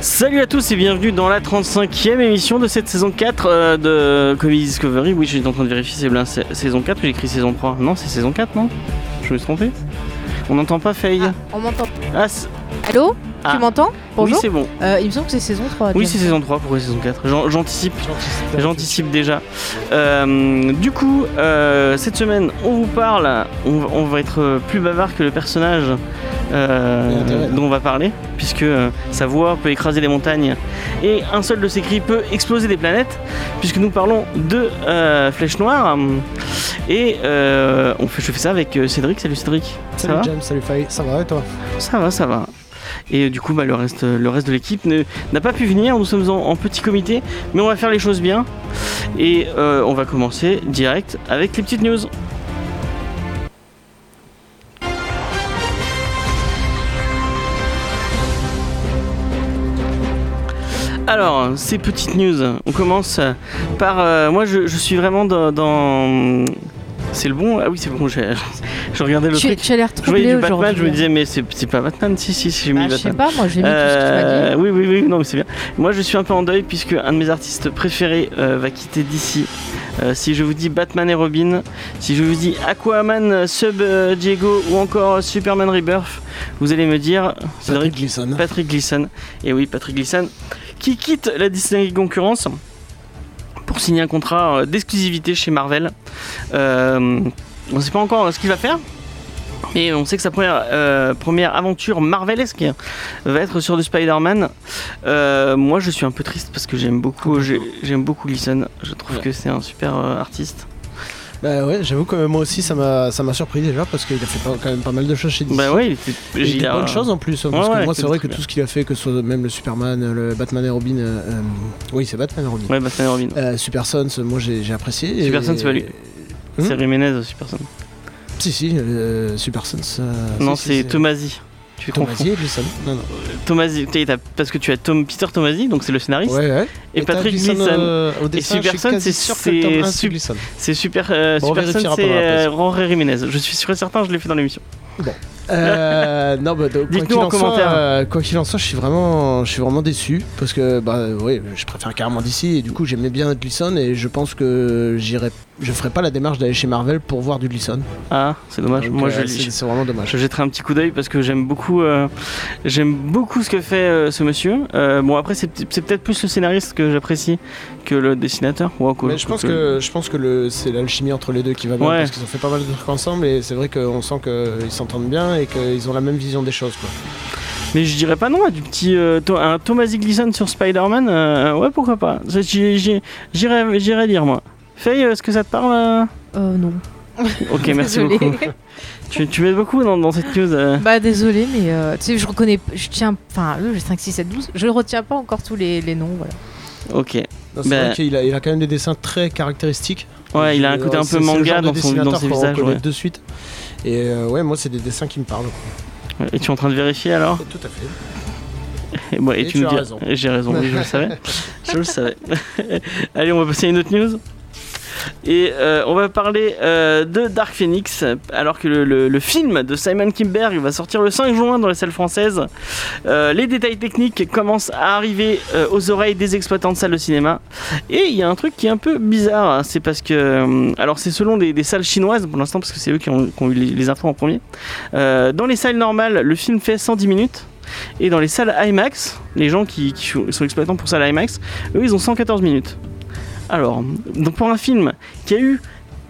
Salut à tous et bienvenue dans la 35e émission de cette saison 4 euh, de Comics Discovery. Oui, je suis en train de vérifier, c'est bien sa- saison 4 ou j'ai écrit saison 3 Non, c'est saison 4, non? Je me suis trompé On n'entend pas Faye Ah, on m'entend. Ah, Allô? Ah. Tu m'entends? Oui, c'est bon. Euh, Il me semble que c'est saison 3. Oui, c'est saison 3, pourquoi saison 4 J'an- J'anticipe. J'anticipe déjà. Euh, du coup, cette semaine, on vous parle, on va être plus bavard que le personnage euh, dont on va parler, puisque euh, sa voix peut écraser les montagnes et un seul de ses cris peut exploser des planètes, puisque nous parlons de euh, Flèche Noire. Et euh, on fait, je fais ça avec Cédric. Salut Cédric. ça Salut va? James, salut Faye, ça va et toi? Ça va, ça va. Et du coup, bah, le, reste, le reste de l'équipe n'a pas pu venir. Nous sommes en, en petit comité, mais on va faire les choses bien. Et on va commencer direct avec les petites news. Alors, ces petites news, on commence par... euh, moi, je, je suis vraiment dans... dans- C'est le bon Ah oui, c'est le bon, j'ai- je regardais le Tu, truc. tu as l'air Je voyais du Batman, je me disais, mais c'est c'est pas Batman, si, si, si, j'ai mis Bah, je sais Batman. pas, moi j'ai mis tout ce que tu m'as Euh, dit. oui, oui, oui, non, mais c'est bien. Moi, je suis un peu en deuil puisque un de mes artistes préférés euh, va quitter d'ici. si je vous dis Batman et Robin, si je vous dis Aquaman, Sub euh, Diego ou encore Superman Rebirth, vous allez me dire Patrick Gleason. Patrick Gleason. Et oui, Patrick Gleason qui quitte la Disney Concurrence pour signer un contrat euh, d'exclusivité chez Marvel. Euh, on ne sait pas encore ce qu'il va faire. Mais on sait que sa première, euh, première aventure marvelesque va être sur du Spider-Man. Euh, moi, je suis un peu triste parce que j'aime beaucoup, j'ai- j'aime beaucoup Gleason. Je trouve Ouais. que c'est un super euh, artiste. Bah ouais, j'avoue que moi aussi ça m'a ça m'a surpris déjà parce qu'il a fait pas- quand même pas mal de choses chez DC. Bah ouais, il était, Et il des a- bonnes choses en plus, hein, parce Ouais, ouais, que moi c'est vrai que bien. tout ce qu'il a fait, que ce soit même le Superman, le Batman et Robin, euh, euh, oui c'est Batman et Robin. Ouais, Batman et Robin. Euh, Super Sons, moi j'ai apprécié. Super et- Sons, c'est pas lui. Hmm C'est Jiménez, Super Son. Si si, euh, Super Sons. euh, Non, c'est Tomasi. Tu. Tomasi et Gleason. Non non. Tomasi, parce que tu as Tom, Peter Tomasi, donc c'est le scénariste, Ouais ouais. et, t'as Patrick Gleason, Gleason. euh, au dessin, Super je suis Sons, quasi c'est- sûr que c'est Gleason. C'est super, euh, Bon, on Super vérifiera Son, pendant la c'est euh. Roré Jiménez. Je suis sûr et certain, je l'ai fait dans l'émission. Euh, non, bah, donc, quoi Dites-nous qu'il en soit, commentaire. euh, quoi qu'il en soit, je suis vraiment, je suis vraiment déçu parce que, bah, oui, je préfère carrément d'ici et du coup, j'aimais bien Gleason et je pense que j'irai, je ferai pas la démarche d'aller chez Marvel pour voir du Gleason. Ah, c'est dommage. Donc, Moi, euh, je, c'est, c'est vraiment dommage. je jetterai un petit coup d'œil parce que j'aime beaucoup, euh, j'aime beaucoup ce que fait euh, ce monsieur. Bon, après, c'est, c'est peut-être plus le scénariste que j'apprécie que le dessinateur. Ouais, quoi, Mais je pense que, je pense que le, c'est l'alchimie entre les deux qui va bien Ouais. parce qu'ils ont fait pas mal de trucs ensemble et c'est vrai qu'on sent qu'ils s'entendent bien et qu'ils ont la même vision des choses, quoi. Mais je dirais pas non à du petit euh, To- un Tomasi Gleason sur Spider-Man. euh, ouais, pourquoi pas. J'irais lire moi. Faye, est-ce que ça te parle euh Euh, non. Ok, merci beaucoup. Tu, tu m'aides beaucoup dans, dans cette news. euh. Bah désolé, mais euh, tu sais, je reconnais, je tiens, enfin, le 5, 6, 7, 12, je ne retiens pas encore tous les, les noms, voilà. Ok. C'est vrai qu'il a, il a quand même des dessins très caractéristiques. Ouais, il a un côté un peu manga dans, son, dans ses visages. ouais. de suite. Et euh, ouais, moi, c'est des dessins qui me parlent. Et tu es en train de vérifier alors Tout à fait. Et, bon, et Et tu tu nous as dis. raison. J'ai raison, oui, je le savais. Je le savais. Allez, on va passer à une autre news. Et euh, on va parler euh, de Dark Phoenix, alors que le, film de Simon Kimberg va sortir le 5 juin dans les salles françaises. Euh, les détails techniques commencent à arriver aux oreilles des exploitants de salles de cinéma. Et il y a un truc qui est un peu bizarre, hein, c'est parce que... alors c'est selon des, salles chinoises pour l'instant, parce que c'est eux qui ont, eu les, les infos en premier. Dans les salles normales, le film fait 110 minutes. Et dans les salles IMAX, les gens qui, qui sont exploitants pour salles IMAX, eux ils ont 114 minutes. Alors, pour un film qui a eu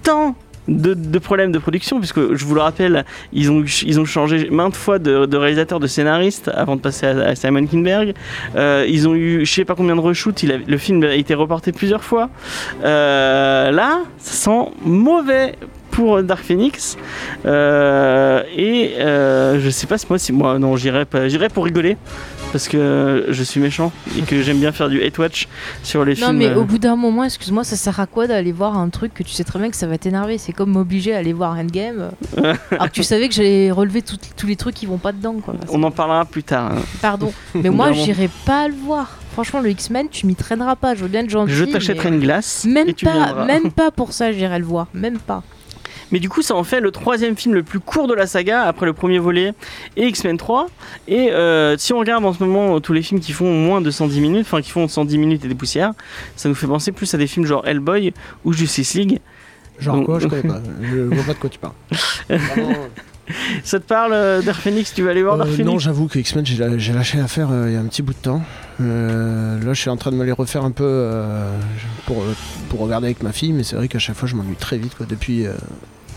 tant de, problèmes de production, puisque je vous le rappelle, ils ont, changé maintes fois de, réalisateur, de scénariste avant de passer à, Simon Kinberg. Euh, ils ont eu je sais pas combien de reshoots, le film a été reporté plusieurs fois. Euh, là, ça sent mauvais pour Dark Phoenix. Euh, et euh, je sais pas si moi, si moi, non, j'irai pas- j'irai pour rigoler. Parce que je suis méchant et que j'aime bien faire du hate watch sur les Non, films. mais euh, au bout d'un moment, excuse-moi, ça sert à quoi d'aller voir un truc que tu sais très bien que ça va t'énerver? C'est comme m'obliger à aller voir Endgame. alors que tu savais que j'allais relever tout- tous les trucs qui vont pas dedans, quoi. On en parlera plus tard. hein. Pardon. Mais moi, j'irai pas le voir. Franchement, le X-Men, tu m'y traîneras pas. Je veux bien être gentil. Je t'achèterai mais- une glace Même et pas, même pas pour ça, j'irai le voir. Même pas. Mais du coup, ça en fait le troisième film le plus court de la saga après le premier volet et X-Men 3. Et euh, si on regarde en ce moment tous les films qui font moins de 110 minutes, enfin qui font 110 minutes et des poussières, ça nous fait penser plus à des films genre Hellboy ou Justice League. Genre Donc- quoi, je connais pas. Je vois pas de quoi tu parles. Vraiment, Ça te parle euh, Dark Phoenix? Tu vas aller voir euh, Dark non, j'avoue que X-Men, j'ai lâché l'affaire euh, il y a un petit bout de temps. Euh, là, je suis en train de me les refaire un peu euh, pour, euh, pour regarder avec ma fille, mais c'est vrai qu'à chaque fois, je m'ennuie très vite. Quoi. Depuis, euh,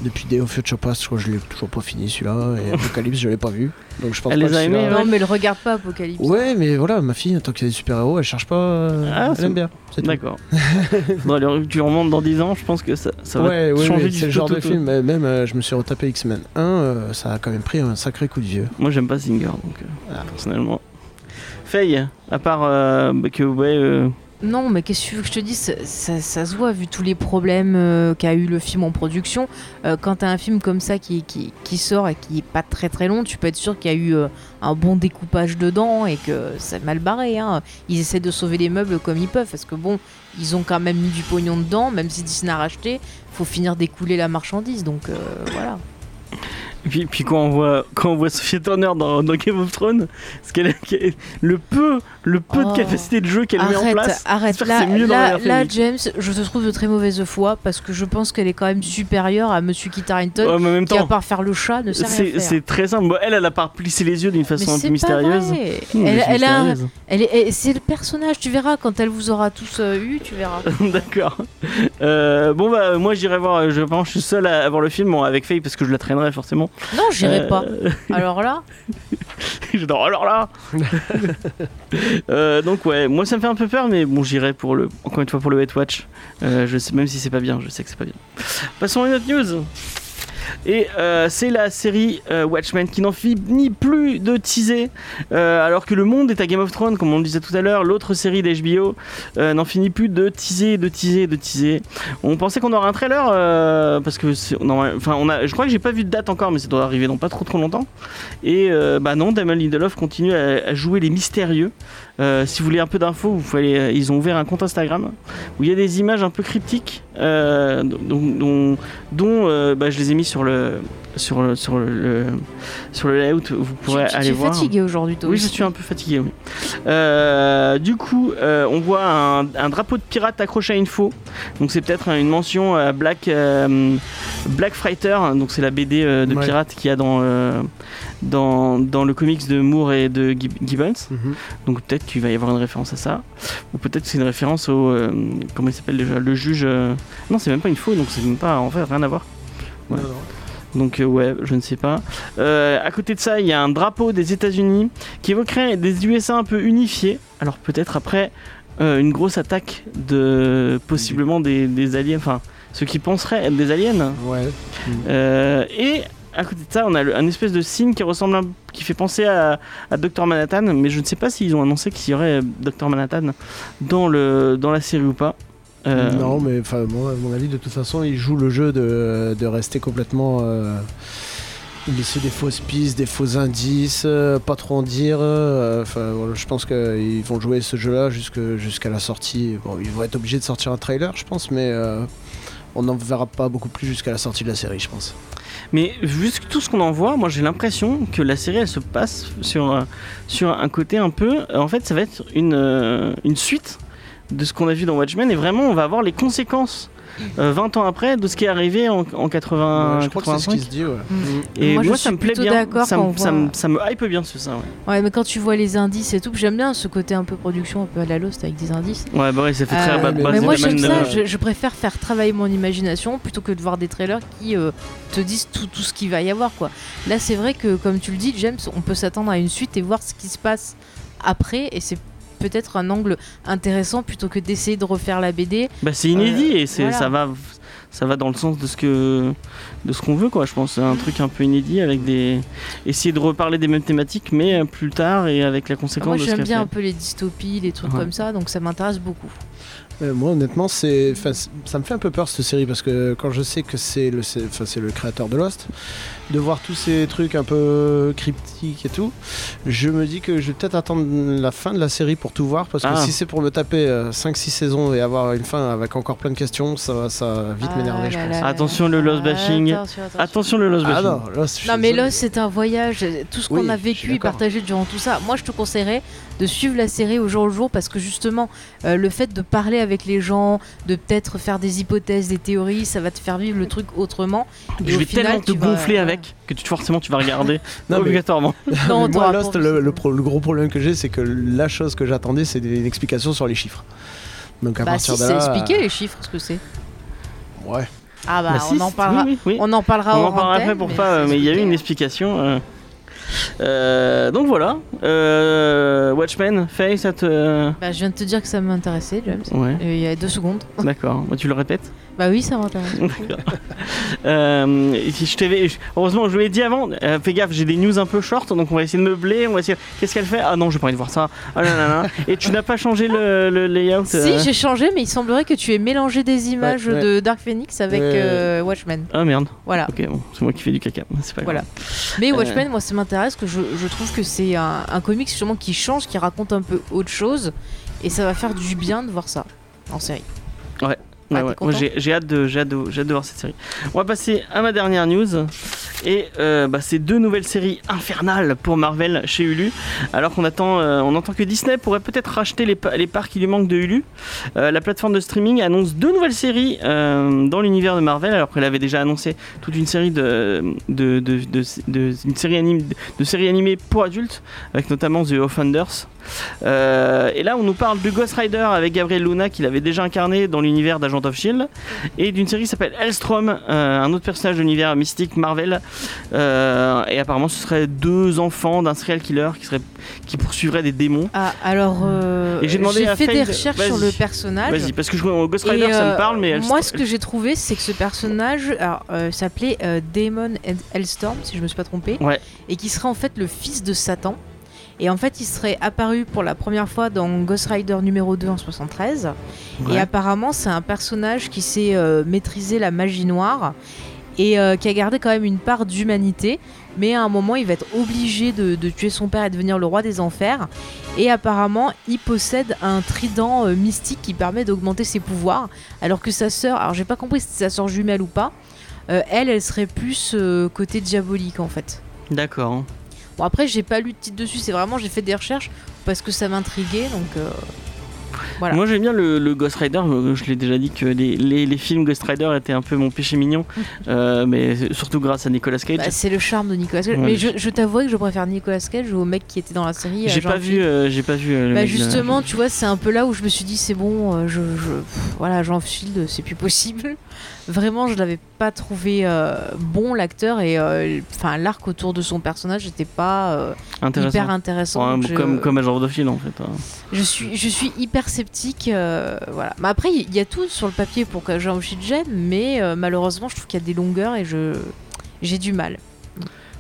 depuis Day of Future Past, je crois que je l'ai toujours pas fini celui-là. Et Apocalypse, je l'ai pas vu. Donc je pense Elle pas les a aimés, Non, mais le regarde pas, Apocalypse. Ouais, mais voilà, ma fille, tant qu'il y a des super-héros, elle cherche pas. euh, Ah, elle aime bien. D'accord. Bon, tu remontes dans 10 ans, je pense que ça, ça va ouais, ouais, changer ouais, du c'est le genre de tout. film. Même, euh, je me suis retapé X-Men 1, euh, ça a quand même pris un sacré coup de vieux. Moi, j'aime pas Singer, donc euh, Ah. personnellement. Faye, à part euh, bah, que ouais. euh, Non, mais qu'est-ce que tu veux que je te dise? Ça, ça- se voit, vu tous les problèmes euh, qu'a eu le film en production. Euh, quand t'as un film comme ça qui, qui, sort et qui est pas très très long, tu peux être sûr qu'il y a eu euh, un bon découpage dedans et que c'est mal barré. hein. Ils essaient de sauver les meubles comme ils peuvent, parce que bon, ils ont quand même mis du pognon dedans, même si Disney a racheté, faut finir d'écouler la marchandise. Donc euh, voilà. Et puis, quand on voit quand on voit Sophie Turner dans, Game of Thrones, ce qu'elle- le peu le peu Oh. de capacité de jeu qu'elle met en place. arrête. Là, mieux là, là. James, je te trouve de très mauvaise foi parce que je pense qu'elle est quand même supérieure à Monsieur Kit Harington. Ouais, même qui à part faire le chat ne sait rien c'est faire. c'est très simple. Bon, elle, elle a pas plissé les yeux d'une façon un peu mystérieuse. Mmh, Elle, c'est a elle est, le personnage, tu verras quand elle vous aura tous euh, eu, tu verras. D'accord. Euh, bon bah moi j'irai voir. Je pense je suis seul à, à voir le film bon, avec Faye parce que je la traînerai forcément. Non, j'irai Euh, pas. Alors là, Alors là. Euh, donc ouais, moi ça me fait un peu peur, mais bon j'irai pour le encore une fois pour le Hate Watch. Euh, je sais même si c'est pas bien, je sais que c'est pas bien. Passons à une autre news. Et euh, c'est la série euh, Watchmen qui n'en finit plus de teaser, euh, alors que le monde est à Game of Thrones, comme on le disait tout à l'heure. L'autre série d'HBO n'en finit plus de teaser, de teaser, de teaser. On pensait qu'on aurait un trailer parce que je crois que j'ai pas vu de date encore, mais ça doit arriver dans pas trop trop longtemps. Et bah non, Damon Lindelof continue à jouer les mystérieux. Euh, si vous voulez un peu d'infos, vous pouvez aller- ils ont ouvert un compte Instagram où il y a des images un peu cryptiques, euh, dont, euh, bah, je les ai mis sur le sur le sur le, sur le layout. Vous pourrez tu, tu- aller tu es voir. fatigué aujourd'hui, toi Oui, je suis un peu fatigué. Oui. Euh, du coup, euh, on voit un, un drapeau de pirate accroché à une faux. Donc c'est peut-être une mention à Black euh, Black Fighter. Donc c'est la BD euh, de Ouais. pirate qu'il y a dans euh, dans dans le comics de Moore et de Gib- Gibbons. Donc peut-être qu'il va y avoir une référence à ça, ou peut-être que c'est une référence au euh, comment il s'appelle déjà le juge. euh, Non, c'est même pas une faux, donc c'est même pas en fait rien à voir. Ouais. Donc euh, ouais, je ne sais pas. Euh, à côté de ça, il y a un drapeau des États-Unis qui évoquerait des USA un peu unifiés. Alors peut-être après euh, une grosse attaque de possiblement des, des aliens, enfin ceux qui penseraient être des aliens. Ouais. Euh, et à côté de ça, on a le- un espèce de signe qui ressemble, qui fait penser à, à Dr Manhattan, mais je ne sais pas s'ils ont annoncé qu'il y aurait Dr Manhattan dans le dans la série ou pas. Euh, Non, mais enfin, moi, à mon avis, de toute façon, il joue le jeu de, de rester complètement. Euh, laisser des fausses pistes, des faux indices, euh, pas trop en dire. euh, Enfin, je pense qu'ils vont jouer ce jeu-là jusqu'à la sortie. Bon, ils vont être obligés de sortir un trailer, je pense, mais on n'en verra pas beaucoup plus jusqu'à la sortie de la série, je pense. Mais vu tout ce qu'on en voit, moi j'ai l'impression que la série elle se passe sur, sur un côté un peu. En fait, ça va être une, une suite de ce qu'on a vu dans Watchmen et vraiment on va avoir les conséquences euh, 20 ans après de ce qui est arrivé en, en 80, Ouais, je crois que c'est ce 85. qui se dit, ouais. Mm. Et Moi, moi, je ça suis me plaît bien. d'accord Ça, on ça, me, voit- ça me hype bien ce ça. Ouais, Ouais, mais quand tu vois les indices et tout, j'aime bien ce côté un peu production, un peu à la Lost avec des indices. ouais bah ouais, ça fait très Euh, bas- mais bas- mais moi j'aime ça, euh, je, je préfère faire travailler mon imagination plutôt que de voir des trailers qui euh, te disent tout, tout ce qu'il va y avoir quoi. Là c'est vrai que comme tu le dis James, on peut s'attendre à une suite et voir ce qui se passe après et c'est peut-être un angle intéressant plutôt que d'essayer de refaire la BD. Bah, c'est inédit et c'est voilà. ça va ça va dans le sens de ce que de ce qu'on veut quoi. Je pense C'est un truc un peu inédit avec des essayer de reparler des mêmes thématiques mais euh, plus tard et avec la conséquence Moi de ce j'aime bien fait. un peu les dystopies, les trucs Ouais. comme ça, donc ça m'intéresse beaucoup. Euh, moi, honnêtement, c'est, ça me fait un peu peur cette série parce que quand je sais que c'est le, c'est le créateur de Lost, de voir tous ces trucs un peu cryptiques et tout, je me dis que je vais peut-être attendre la fin de la série pour tout voir parce que Ah. si c'est pour me taper 5-6 saisons et avoir une fin avec encore plein de questions, ça va, ça va vite Ah m'énerver, je pense. Attention, là le. Lost bashing. Attention, attention. Attention le Lost Ah Bashing. non, Lost, je suis Non mais. Lost c'est un voyage, tout ce qu'on Oui, a vécu et partagé durant tout ça. Moi je te conseillerais de suivre la série au jour le jour parce que justement euh, le fait de parler avec les gens, de peut-être faire des hypothèses, des théories, ça va te faire vivre le truc autrement. Et Je au vais final, tellement te vas- gonfler que tu, forcément tu vas regarder Non, obligatoirement. Non, moi, Lost, le, c'est le bon. pro- le gros problème que j'ai, c'est que la chose que j'attendais, c'est une explication sur les chiffres. Donc à Bah partir si, de c'est expliqué les chiffres ce que c'est. Ouais. Ah bah, Bah, on si, en parlera. oui. On en parlera On en parlera après pour mais pas, mais il y a eu une explication. euh. Euh, donc voilà. Euh, Watchmen, Faye, ça te. Bah, je viens de te dire que ça m'intéressait, James. Ouais, Euh, Il y a deux secondes. d'accord. Bah, tu le répètes Bah oui, ça m'intéresse. Euh, je t'avais, heureusement, je l'ai dit avant. fais gaffe, j'ai des news un peu short, donc on va essayer de meubler. On va essayer. Qu'est-ce qu'elle fait? Ah non, j'ai pas envie de voir ça. Ah là là là. Et tu n'as pas changé le, le layout Si, j'ai changé, mais il semblerait que tu aies mélangé des images Ouais, ouais. de Dark Phoenix avec Watchmen. Ah merde. Voilà. Ok, bon, c'est moi qui fais du caca. C'est pas grave. Voilà. Mais. Watchmen, moi, ça m'intéresse, que je, trouve que c'est un, un comics justement qui change, qui raconte un peu autre chose, et ça va faire du bien de voir ça en série. Ouais, Ouais. j'ai j'ai hâte, de, j'ai hâte, de, hâte de voir cette série. On va passer à ma dernière news. Et euh, bah, c'est deux nouvelles séries infernales pour Marvel chez Hulu. Alors qu'on attend, euh, on entend que Disney pourrait peut-être racheter les, pa- les parts qui lui manquent de Hulu. Euh, la plateforme de streaming annonce deux nouvelles séries dans l'univers de Marvel, alors qu'elle avait déjà annoncé toute une série de, de, de, une série anime, de séries animées pour adultes, avec notamment The Offenders. Et là, on nous parle de Ghost Rider avec Gabriel Luna, qu'il avait déjà incarné dans l'univers d'Agent of Shield, et d'une série qui s'appelle Hellstrom, euh, un autre personnage de l'univers mystique Marvel. Euh, et apparemment, ce serait deux enfants d'un serial killer qui, serait, qui poursuivrait des démons. Ah, alors, euh, j'ai fait des recherches sur le personnage. Vas-y, parce que je, Ghost Rider, ça me parle, mais moi, ce que j'ai trouvé, c'est que ce personnage s'appelait Damon Hellstorm, si je me suis pas trompé, Ouais. et qui serait en fait le fils de Satan. Et en fait, il serait apparu pour la première fois dans Ghost Rider numéro 2 en 73. Et apparemment, c'est un personnage qui sait euh, maîtriser la magie noire et euh, qui a gardé quand même une part d'humanité. Mais à un moment, il va être obligé de, de tuer son père et devenir le roi des enfers. Et apparemment, il possède un trident euh, mystique qui permet d'augmenter ses pouvoirs. Alors que sa sœur, alors j'ai pas compris si c'est sa sœur jumelle ou pas, euh, elle, elle serait plus côté diabolique en fait. D'accord. Bon, après, j'ai pas lu de titre dessus, c'est vraiment, j'ai fait des recherches parce que ça m'intriguait. Donc, euh, Voilà. Moi j'aime bien le, le Ghost Rider, euh, je l'ai déjà dit que les, les- les films Ghost Rider étaient un peu mon péché mignon, euh, mais surtout grâce à Nicolas Cage. bah, c'est le charme de Nicolas Cage. Ouais, Mais je- je, que je préfère Nicolas Cage au mec qui était dans la série. j'ai pas, vu, euh, j'ai pas vu. le Bah de- justement, tu vois, c'est un peu là où je me suis dit c'est bon, je, je- voilà, Jean Field, c'est plus possible. Vraiment, je l'avais pas trouvé euh, bon l'acteur et euh, enfin l'arc autour de son personnage n'était pas euh, intéressant. hyper intéressant. Ouais, je, comme, comme Agent of Shield en fait. hein. je suis je suis hyper sceptique, voilà. Mais après, il y a tout sur le papier pour que Jean Field j'aime, mais malheureusement, je trouve qu'il y a des longueurs et je j'ai du mal.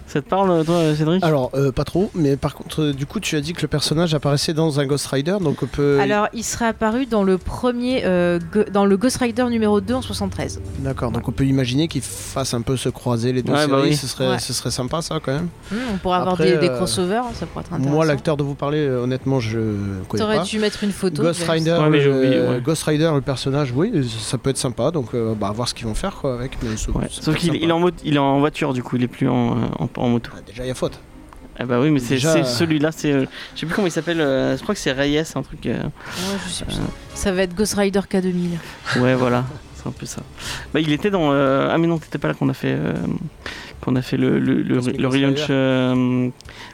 Ça te parle toi Cédric? Alors, euh, pas trop, mais par contre, euh, du coup, tu as dit que le personnage apparaissait dans un Ghost Rider, donc on peut. Alors, il serait apparu dans le premier, euh, dans le Ghost Rider numéro 2 en 73. D'accord, donc on peut imaginer qu'il fasse un peu se croiser les deux Ouais, séries. bah oui. ce, serait, Ouais. ce serait sympa, ça, quand même. Hmm, on pourrait avoir Après, des, des crossovers, ça pourrait être intéressant. Moi, l'acteur de vous parler, honnêtement, je connais T'aurais pas. dû mettre une photo. Ghost. Rider, Ouais, mais j'ai oublié, ouais. Ghost Rider, le personnage, oui, ça peut être sympa, donc euh, bah, à voir ce qu'ils vont faire quoi avec. Mais ça- Ouais. ça peut Sauf qu'il est, en mot- il est en voiture du coup, il est plus en, euh, en, en moto. Ah, déjà, il y a faute. Ah bah oui, mais c'est Déjà, euh, celui-là, c'est. euh, je sais plus comment il s'appelle, euh, je crois que c'est Reyes, un truc. euh, Ouais, je sais plus. Ça va être Ghost Rider K2000. Ouais, voilà, c'est un peu ça. Bah, il était dans. euh, Ah, mais non, t'étais pas là qu'on a fait. euh, qu'on a fait le, le, relaunch. Euh, non,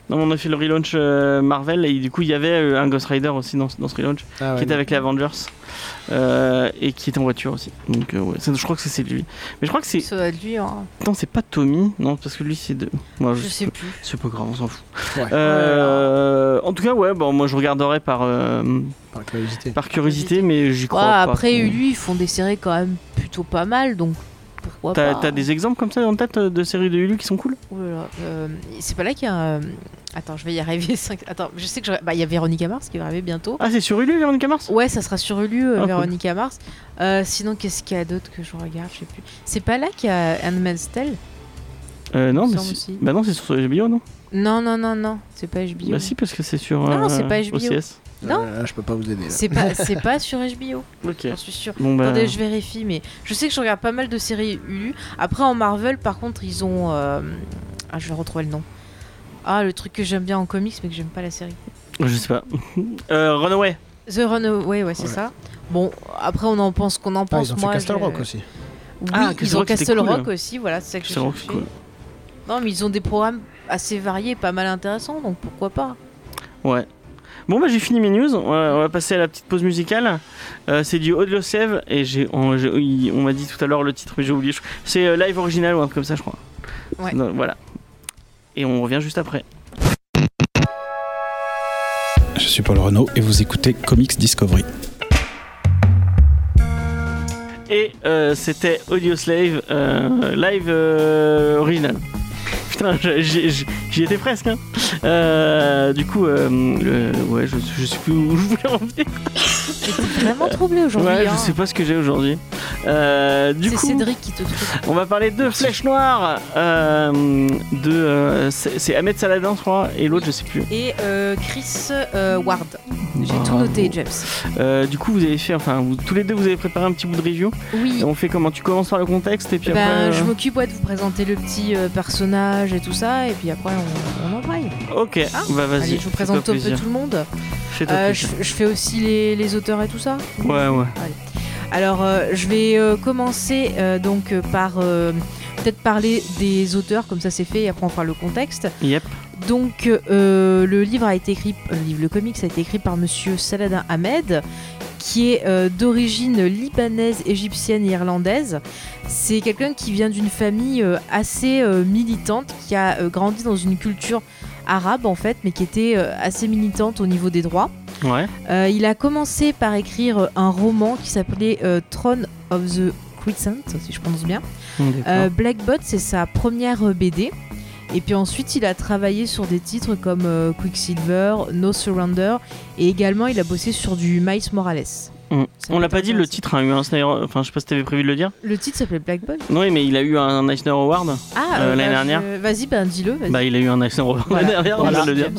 on a fait le relaunch euh, Marvel et du coup il y avait euh, un Ghost Rider aussi dans, ce- dans ce relaunch Ah ouais, qui était avec les Avengers euh, et qui était en voiture aussi. Donc euh, ouais, ça, je crois que c'est- lui. Mais je crois que c'est. Ça doit être lui, hein. Non, c'est pas Tommy, non, parce que lui c'est de. Moi, Je sais plus. C'est pas grave, on s'en fout. Ouais. Euh, en tout cas, ouais, bon, moi je regarderai par, euh, Par curiosité. par curiosité, mais j'y crois Ouais, pas. après, lui, ils font des séries quand même plutôt pas mal, donc pourquoi T'as pas. t'as des exemples comme ça en tête euh, de séries de Hulu qui sont cool? Euh, c'est pas là qu'il y a un. Attends, je vais y arriver. Attends, je sais que je... bah, il y a Véronica Mars qui va arriver bientôt. Ah, c'est sur Hulu, Véronica Mars Ouais, ça sera sur Hulu, euh, Ah, cool. Véronica Mars. Euh, sinon, qu'est-ce qu'il y a d'autre que je regarde? Je sais plus. C'est pas là qu'il y a Handmaid's Tale? Euh, Non, mais c'est- bah non, c'est sur HBO, non? Non, non, non, non. C'est pas HBO. Bah si, parce que c'est sur Non, euh, c'est pas HBO. OCS. Non. Euh, je peux pas vous aider. Là. C'est pas, c'est pas sur HBO, Ok. j'en suis sûre. Bon, bah, Attendez, je vérifie, mais je sais que je regarde pas mal de séries Hulu. Après, en Marvel, par contre, ils ont. euh, Ah, je vais retrouver le nom. Ah, le truc que j'aime bien en comics, mais que j'aime pas la série. je sais pas. euh, Runaway. The Runaway, ouais, c'est Ouais. ça. Bon, après, on en pense qu'on en Ah, pense. ils ont Moi, fait Castle je- Rock aussi. Oui, Ah, ils Castle ont Castle cool. Rock aussi, voilà, c'est ça que je C'est cherchais. cool. Non, mais ils ont des programmes assez variés, pas mal intéressants, donc pourquoi pas Ouais. Bon bah j'ai fini mes news, on va, on va passer à la petite pause musicale. Euh, c'est du Audio Save et j'ai, on, m'a dit tout à l'heure le titre mais j'ai oublié. C'est euh, live original ou un truc comme ça je crois. Ouais. Donc, voilà. Et on revient juste après. Je suis Paul Renault et vous écoutez Comics Discovery. Et euh, c'était Audio Slave euh, live euh, original. Putain, j'y étais presque. Hein. Euh, du coup, euh, ouais, je, je sais plus où je voulais en venir. Vraiment troublé aujourd'hui. Ouais, hein. je sais pas ce que j'ai aujourd'hui. Euh, du C'est coup, Cédric qui te trouve. on va parler de Flèche Noire. euh, de, euh, c'est Ahmed Saladin, je crois, et l'autre, je sais plus. Et euh, Chris euh, Ward. J'ai tout noté, James. Euh, du coup, vous avez fait, enfin, vous- tous les deux, vous avez préparé un petit bout de review. Oui. Et on fait comment? Tu commences par le contexte et puis Ben, après. je m'occupe ouais, de vous présenter le petit euh, personnage et tout ça, et puis après on, on en braille. Ok, Ah, bah vas-y. Allez, je vous présente un peu tout le monde. Euh, je, je fais aussi les, les auteurs et tout ça. Ouais, ouais. Alors, euh, je vais euh, commencer euh, donc par peut-être parler des auteurs, comme ça c'est fait, et après on fera le contexte. Yep. Donc, le livre a été écrit, le livre, le comics a été écrit par Monsieur Saladin Ahmed, qui est d'origine libanaise, égyptienne et irlandaise. C'est quelqu'un qui vient d'une famille assez militante, qui a grandi dans une culture arabe en fait, mais qui était euh, assez militante au niveau des droits. Ouais. Euh, il a commencé par écrire euh, un roman qui s'appelait euh, Throne of the Crescent, si je prononce bien. D'accord. Euh, Blackbot, c'est sa première BD. Et puis ensuite, il a travaillé sur des titres comme Quicksilver, No Surrender, et également il a bossé sur du Miles Morales. Mm. On l'a pas dit, le titre a eu un Snyder. Enfin, je sais pas si t'avais prévu de le dire. Le titre s'appelait Blackbot. Oui, mais il a eu un Eisner Award. Ah, Euh, euh, l'année bah, dernière. je- Vas-y, ben dis-le. Bah, il a eu un Eisner Award l'année dernière, on Voilà, va le dire.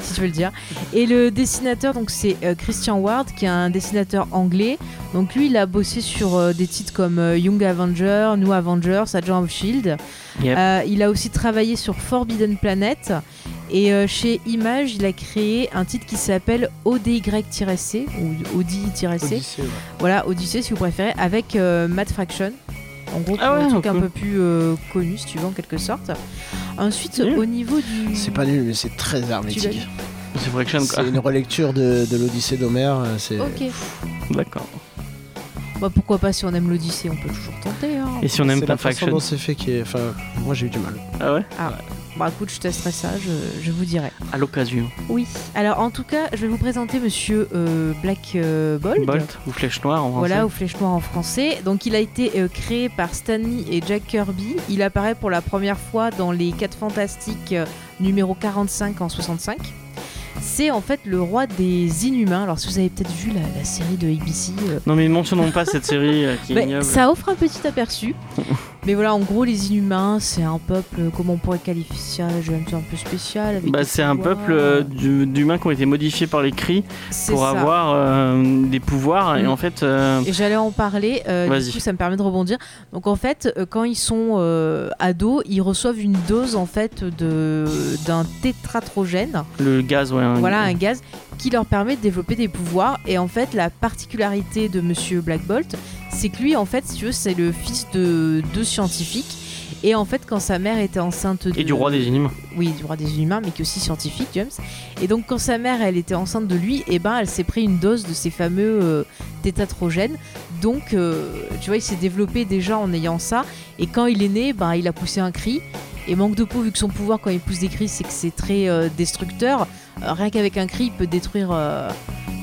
Si tu veux le dire. Et le dessinateur, donc c'est euh, Christian Ward, qui est un dessinateur anglais. Donc lui, il a bossé sur euh, des titres comme Young Avenger, New Avengers, Agent of Shield. Yep. Il a aussi travaillé sur Forbidden Planet. Et euh, chez Image, il a créé un titre qui s'appelle ODY-C ou. Odyssée, ouais. Voilà, Odyssey si vous préférez, avec euh, Matt Fraction. En gros, Ah ouais, un truc un peu plus euh, connu, si tu veux, en quelque sorte. Ensuite, au niveau du. C'est pas nul, mais c'est très hermétique. C'est Fraction, quoi. C'est une relecture de, de l'Odyssée d'Homère. C'est Ok. D'accord. Bah pourquoi pas si on aime l'Odyssée, on peut toujours tenter. Hein. Et si on aime c'est pas la façon Fraction dont c'est fait qui est. Enfin, moi j'ai eu du mal. Ah ouais Bah écoute, je testerai ça, je, je vous dirai. À l'occasion. Oui. Alors en tout cas, je vais vous présenter Monsieur euh, Black euh, Bolt. Bolt ou Flèche Noire en français. Voilà, ou Flèche Noire en français. Donc il a été euh, créé par Stanley et Jack Kirby. Il apparaît pour la première fois dans les 4 Fantastiques euh, numéro 45 en 65. C'est en fait le roi des Inhumains. Alors si vous avez peut-être vu la, la série de ABC, Non mais mentionnons pas cette série qui est bah, ignoble. ça offre un petit aperçu. Mais voilà, en gros, les Inhumains, c'est un peuple, euh, comment on pourrait qualifier ça Je vais un peu spécial. Bah, c'est un peuple euh, d'humains qui ont été modifiés par les cris pour ça. avoir euh, des pouvoirs et Mm. en fait euh, Et j'allais en parler, du coup ça me permet de rebondir. Donc en fait, quand ils sont ados, ils reçoivent une dose en fait d'un tétratrogène, le gaz ouais. un- voilà un gaz qui leur permet de développer des pouvoirs. Et en fait, la particularité de Monsieur Black Bolt, c'est que lui en fait, si tu veux, c'est le fils de deux scientifiques. Et en fait, quand sa mère était enceinte de... Et du roi des inhumains. Oui, du roi des inhumains, mais qui est aussi scientifique, James. Et donc, quand sa mère, elle était enceinte de lui, et ben, elle s'est pris une dose de ces fameux euh, tétatrogènes. Donc, euh, tu vois, il s'est développé déjà en ayant ça. Et quand il est né, ben, il a poussé un cri. Et manque de peau, vu que son pouvoir, quand il pousse des cris, c'est que c'est très euh, destructeur. Euh, rien qu'avec un cri, il peut détruire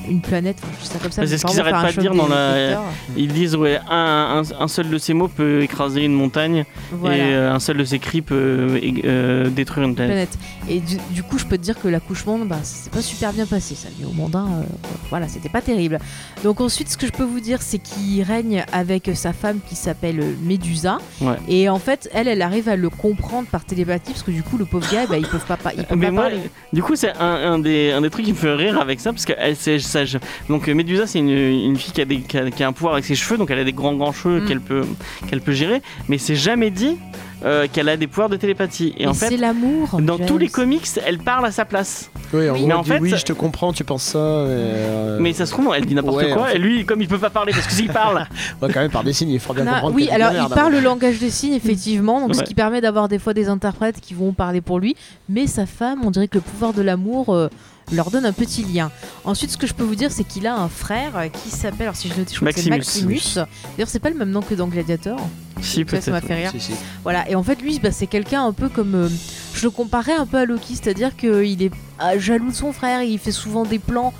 une planète, juste ça comme ça. C'est ce qu'ils arrêtent pas de dire dans la- destructeur. Ils disent ouais, un, un- un seul de ces mots peut écraser une montagne Voilà. et euh, un seul de ces cris peut euh, détruire une planète. Et du, du coup, je peux te dire que l'accouchement, bah, ça s'est pas super bien passé. Ça, au mondain, euh, voilà, c'était pas terrible. Donc ensuite, ce que je peux vous dire, c'est qu'il règne avec sa femme qui s'appelle Médusa. Ouais. Et en fait, elle, elle arrive à le comprendre par télépathie parce que du coup, le pauvre gars, bah, il peut pas, pas, il peut Mais pas moi, parler. du coup, c'est un, un des, un des trucs qui me fait rire avec ça parce que elle, c'est Donc, euh, Médusa, c'est une, une fille qui a, des, qui, a, qui a un pouvoir avec ses cheveux, donc elle a des grands, grands cheveux Mm. qu'elle peut, qu'elle peut gérer, mais c'est jamais dit euh, qu'elle a des pouvoirs de télépathie. Et en c'est fait, l'amour. dans James. tous les comics, elle parle à sa place. Oui, en gros, Mais en dit, fait, oui, je te comprends, tu penses ça. Mais, euh, Mais ça se trouve, elle dit n'importe Ouais, en quoi, fait. et lui, comme il peut pas parler, parce que s'il parle, ouais, quand même, par des signes, il faut bien Non, comprendre. oui, alors il merde, parle hein. le langage des signes, effectivement, donc ce qui permet d'avoir des fois des interprètes qui vont parler pour lui, mais sa femme, on dirait que le pouvoir de l'amour euh, leur donne un petit lien. Ensuite, ce que je peux vous dire, c'est qu'il a un frère euh, qui s'appelle, alors si je note, je crois que c'est Maximus. Maximus. D'ailleurs, c'est pas le même nom que dans Gladiator. si ça m'a peut-être. fait rire. Si, si. Voilà, et en fait, lui, bah, c'est quelqu'un un peu comme. euh, je le comparais un peu à Loki, c'est-à-dire qu'il est ah, jaloux de son frère, il fait souvent des plans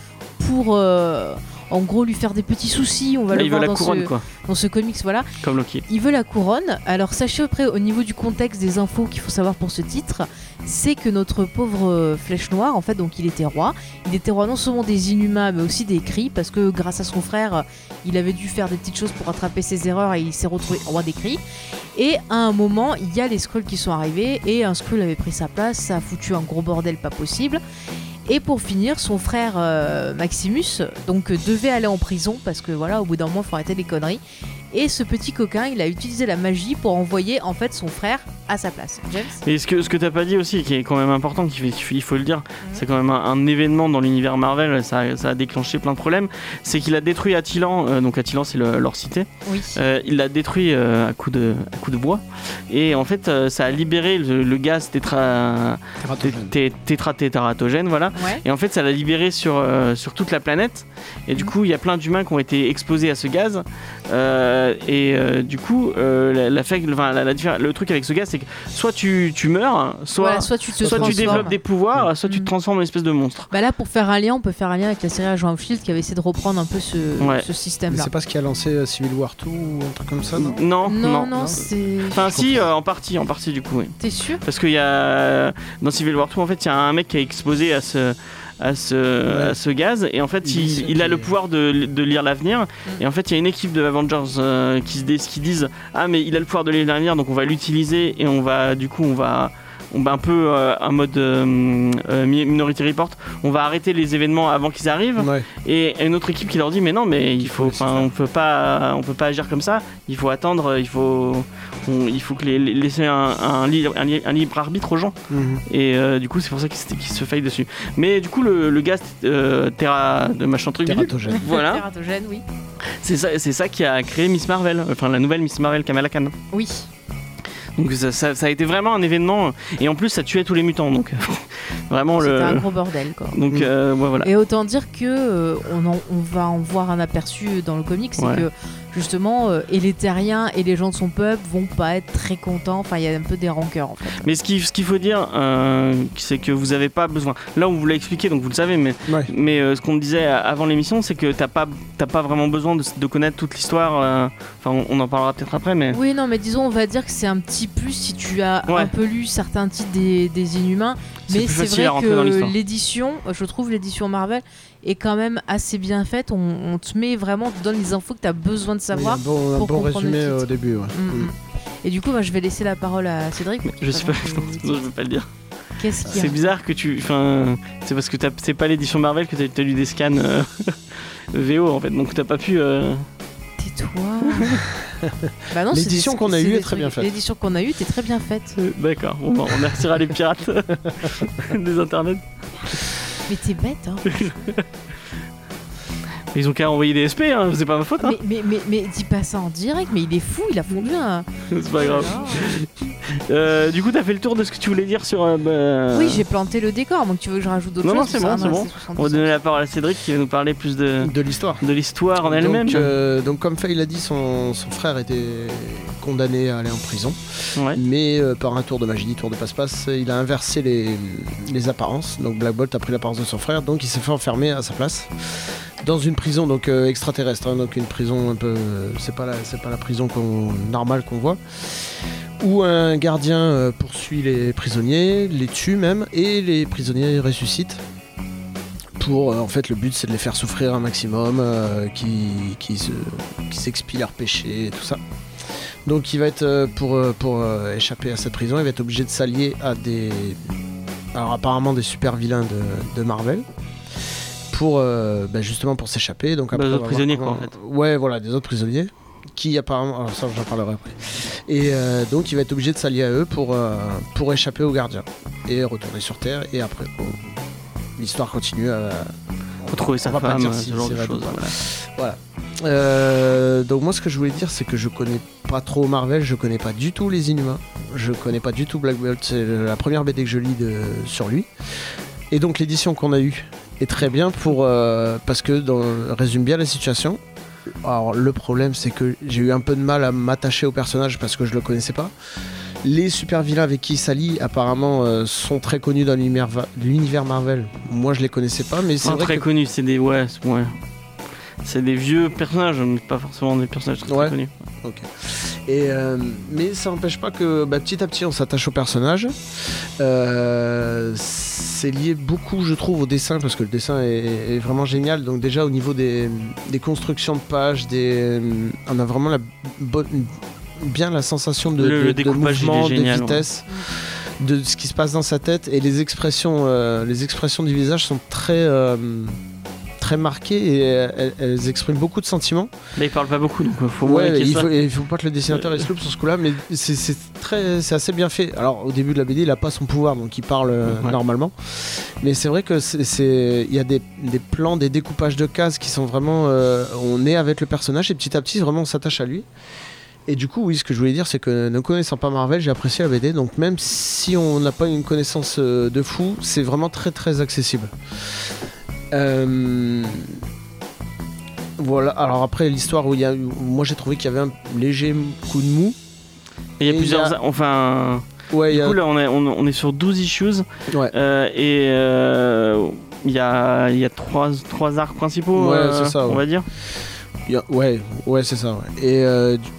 pour. euh, en gros, lui faire des petits soucis. On va Là, le il veut voir la dans, couronne, ce, quoi, dans ce comics, voilà. comme Loki. Il veut la couronne. Alors sachez après au niveau du contexte des infos qu'il faut savoir pour ce titre, c'est que notre pauvre euh, Flèche Noire, en fait, donc il était roi. Il était roi non seulement des Inhumains, mais aussi des Cris, parce que grâce à son frère, il avait dû faire des petites choses pour rattraper ses erreurs et il s'est retrouvé roi des Cris. Et à un moment, il y a les Skrulls qui sont arrivés et un Skrull avait pris sa place. Ça a foutu un gros bordel pas possible. Et pour finir, son frère euh, Maximus donc devait aller en prison parce que voilà, au bout d'un moment, il faut arrêter les conneries. Et ce petit coquin, il a utilisé la magie pour envoyer en fait son frère à sa place. James Et ce que, ce que t'as pas dit aussi, qui est quand même important, qu'il faut- il faut le dire, c'est quand même un, un événement dans l'univers Marvel, ça, ça a déclenché plein de problèmes, c'est qu'il a détruit Attilan, euh, donc Attilan c'est le- leur cité, Oui. Euh, il l'a détruit euh, à coup de à coup de bois, et en fait euh, ça a libéré le, le gaz tétra té- té- tétratétaratogène, voilà, Ouais. et en fait ça l'a libéré sur, euh, sur toute la planète, et du Mhm. coup il y a plein d'humains qui ont été exposés à ce gaz, euh, et euh, du coup euh, la, le truc avec ce gaz c'est que soit tu, tu meurs, soit, Voilà, soit tu te soit tu développes des pouvoirs, soit tu te transformes en espèce de monstre. Bah là, pour faire un lien, on peut faire un lien avec la série Agent of Shield qui avait essayé de reprendre un peu ce, Ouais. ce Mais système-là. c'est pas ce qui a lancé euh, Civil War 2 ou un truc comme ça, non Non, Non, non. non, c'est. Enfin si, euh, en partie, en partie du coup, oui. T'es sûr? Parce qu'il y a dans Civil War 2 en fait il y a un mec qui est exposé à ce à ce, à ce gaz. Et en fait Il dit il, il a le pouvoir de, de lire l'avenir. Et en fait il y a une équipe de Avengers euh, qui se qui disent ah mais il a le pouvoir de lire l'avenir donc on va l'utiliser et on va du coup on va on va un peu euh, un mode euh, euh, Mi- Minority Report on va arrêter les événements avant qu'ils arrivent Ouais. et une autre équipe qui leur dit mais non mais il faut on peut pas on peut pas agir comme ça il faut attendre il faut on- il faut que les, les- laisser un, un, libre, un, li- un libre arbitre aux gens Mhm. et euh, du coup c'est pour ça qu'ils se- faillent dessus mais du coup le, le gaz euh, Terra de machin truc voilà oui. c'est ça c'est ça qui a créé Miss Marvel enfin la nouvelle Miss Marvel Kamala Khan Oui. Donc ça, ça- ça a été vraiment un événement et en plus ça tuait tous les mutants donc vraiment C'était un gros bordel, quoi. donc euh, ouais, voilà Et autant dire que euh, on, en- on va en voir un aperçu dans le comic, c'est Ouais. que justement, euh, et les terriens et les gens de son peuple vont pas être très contents. Enfin, il y a un peu des rancœurs en fait. Mais ce qu'il ce qu'il faut dire, euh, c'est que vous n'avez pas besoin. Là, on vous l'a expliqué, donc vous le savez, mais, Ouais. mais euh, ce qu'on disait avant l'émission, c'est que t'as pas, t'as pas vraiment besoin de, de connaître toute l'histoire. euh, Enfin, on, on en parlera peut-être après, mais. Oui, non, mais disons, on va dire que c'est un petit plus si tu as Ouais. un peu lu certains titres des, des Inhumains. C'est Mais plus c'est facile à vrai rentrer dans que l'histoire. l'édition, je trouve l'édition Marvel est quand même assez bien faite. On, on te met vraiment, on te donne les infos que tu as besoin de savoir. un bon, un pour bon comprendre résumé le titre. au début. Ouais. Mm, mm. Et du coup, moi, je vais laisser la parole à Cédric. Je sais pas, non, je veux pas le dire. Qu'est-ce qu'il y C'est a bizarre que tu. Enfin, c'est parce que t'as- c'est pas l'édition Marvel que t'as as lu des scans euh, VO en fait, donc t'as pas pu. euh, Tais-toi. bah non, c'est L'édition qu'on a eue est très bien faite. L'édition qu'on a eue était très bien faite. euh, D'accord, bon, bah, on remerciera les pirates des internets. Mais t'es bête, hein. Ils ont qu'à envoyer des SP, hein, c'est pas ma faute, hein. mais, mais, mais, mais dis pas ça en direct, mais il est fou, il a fondu un. c'est pas grave. Euh, du coup, t'as fait le tour de ce que tu voulais dire sur. euh, bah, Oui, j'ai planté le décor, donc tu veux que je rajoute d'autres Non, non, choses c'est bon, c'est bon. On va 70. donner la parole à Cédric qui va nous parler plus de, De l'histoire. de l'histoire en elle-même. Donc, euh, donc comme Faye l'a dit, son, son frère était condamné à aller en prison. Ouais. Mais euh, par un tour de magie, tour de passe-passe, il a inversé les, les apparences. Donc Black Bolt a pris l'apparence de son frère, donc il s'est fait enfermer à sa place dans une prison donc euh, extraterrestre. hein. donc une prison un peu, c'est pas la, c'est pas la prison qu'on, normale qu'on voit. Où un gardien euh, poursuit les prisonniers, les tue même, et les prisonniers ressuscitent. Pour, euh, en fait, le but c'est de les faire souffrir un maximum, euh, qui, qui, se, qui s'expient leurs péchés et tout ça. Donc il va être euh, pour, euh, pour euh, échapper à cette prison, il va être obligé de s'allier à des alors apparemment des super vilains de Marvel pour euh, bah, justement pour s'échapper. Donc après, des autres prisonniers, comment- quoi, en Ouais, voilà, des autres prisonniers qui apparemment alors ça j'en parlerai après. Et euh, donc il va être obligé de s'allier à eux pour euh, pour échapper aux gardiens et retourner sur Terre et après bon, l'histoire continue à, Retrouver sa pas femme, ce genre de choses. voilà. Euh, donc moi ce que je voulais dire c'est que je connais pas trop Marvel, je connais pas du tout les Inhumains, je connais pas du tout Black Bolt, c'est la première BD que je lis de, sur lui. Et donc l'édition qu'on a eue est très bien pour euh, parce que dans, résume bien la situation. Alors le problème c'est que j'ai eu un peu de mal à m'attacher au personnage parce que je le connaissais pas. Les super vilains avec qui il s'allie apparemment euh, sont très connus dans l'univers Marvel. Moi je les connaissais pas mais c'est très que connus, c'est des. Ouais, c'est- ouais. C'est des vieux personnages, mais pas forcément des personnages très, très Ouais. Et, euh, mais ça n'empêche pas que bah, petit à petit on s'attache au personnage. Euh, c'est lié beaucoup, je trouve, au dessin parce que le dessin est, est vraiment génial. Donc déjà au niveau des, des constructions de pages, des, on a vraiment la bonne, bien la sensation de, Le- de- le de découpage, il est mouvement, génial, de vitesse. De ce qui se passe dans sa tête et les expressions, euh, les expressions du visage sont très, euh, très marquées et elles- elles expriment beaucoup de sentiments. Là, il parle pas beaucoup, donc euh, faut Ouais, il ça. faut, il faut pas que le dessinateur il se loupe sur ce coup-là, mais c'est- très, c'est assez bien fait. Alors au début de la BD, il a pas son pouvoir, donc il parle euh, Ouais. normalement. Mais c'est vrai que c'est- il y a des, des plans, des découpages de cases qui sont vraiment, euh, on est avec le personnage et petit à petit vraiment on s'attache à lui. Et du coup, oui, ce que je voulais dire, c'est que ne connaissant pas Marvel, j'ai apprécié la BD. Donc même si on n'a pas une connaissance de fou, c'est vraiment très très accessible. Euh, Voilà, alors après l'histoire où il y a moi j'ai trouvé qu'il y avait un léger coup de mou. Et il y a plusieurs. y a- Enfin. Ouais, Du a- coup, là, on est, on, on est sur 12 issues. Ouais. Euh, et euh, il y a, y a trois, trois arcs principaux, Ouais, euh, ça, on va dire. a- ouais, ouais, c'est ça. Et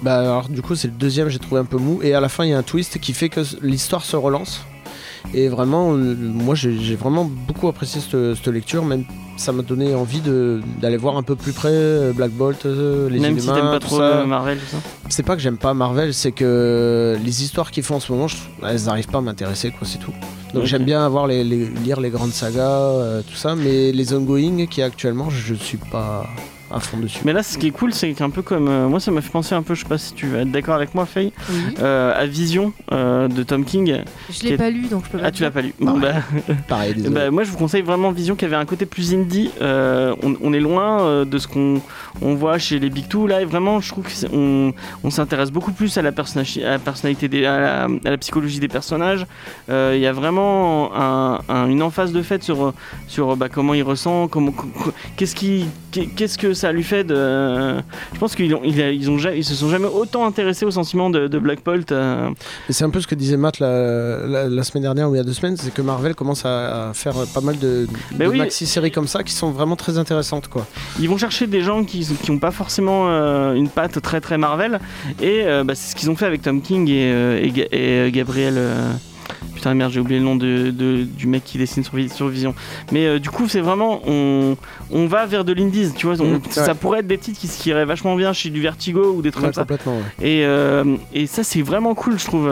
bah alors du coup c'est le deuxième, j'ai trouvé un peu mou. Et à la fin il y a un twist qui fait que l'histoire se relance. Et vraiment, euh, moi j'ai vraiment beaucoup apprécié cette, cette lecture, même ça m'a donné envie d'aller voir un peu plus près euh, Black Bolt, euh, les Même si t'aimes pas tout trop ça. Marvel, tout ça. C'est pas que j'aime pas Marvel, c'est que les histoires qu'ils font en ce moment, je- elles n'arrivent pas à m'intéresser, quoi, c'est tout. Donc j'aime bien avoir les, les- lire les grandes sagas, euh, tout ça, mais les ongoing qui actuellement, je, je suis pas à fond dessus. Mais là, ce qui est cool, c'est qu'un peu comme. euh, moi, ça m'a fait penser un peu, je sais pas si tu vas être d'accord avec moi, Faye, Oui. euh, à Vision euh, de Tom King. Je l'ai pas lu, donc je peux pas. Ah, tu l'as pas lu Bon, bah, Pareil, désolé. bah, moi, je vous conseille vraiment Vision qui avait un côté plus indie. Euh, on, on est loin euh, de ce qu'on on voit chez les Big Two. Là, et vraiment, je trouve qu'on on, s'intéresse beaucoup plus à la, personnagi- à la personnalité, des, à, la, à la psychologie des personnages. Euh, Il y a vraiment un- un- une emphase de fait sur, sur bah, comment il ressent, comment, qu'est-ce qui, qu'est-ce que ça lui fait de. Je pense qu'ils ont, ils, ils ont, ja- ils se sont jamais autant intéressés aux sentiments de, de Black Bolt. euh, c'est un peu ce que disait Matt la, la- la semaine dernière ou il y a deux semaines, c'est que Marvel commence à, à faire pas mal de, Mais de oui. maxi-séries comme ça qui sont vraiment très intéressantes, quoi. Ils vont chercher des gens qui n'ont pas forcément euh, une patte très très Marvel et euh, bah, c'est ce qu'ils ont fait avec Tom King et, et Ga- et, Gabriel. Euh, Putain merde j'ai oublié le nom de, de- du mec qui dessine sur, Vi- sur Vision. Mais euh, du coup c'est vraiment on, on va vers de l'indies tu vois. on- Mm, ça ouais. pourrait être des titres qui, qui iraient vachement bien chez du Vertigo ou des trucs Ouais, comme ça. ouais. Et, euh, et ça c'est vraiment cool je trouve.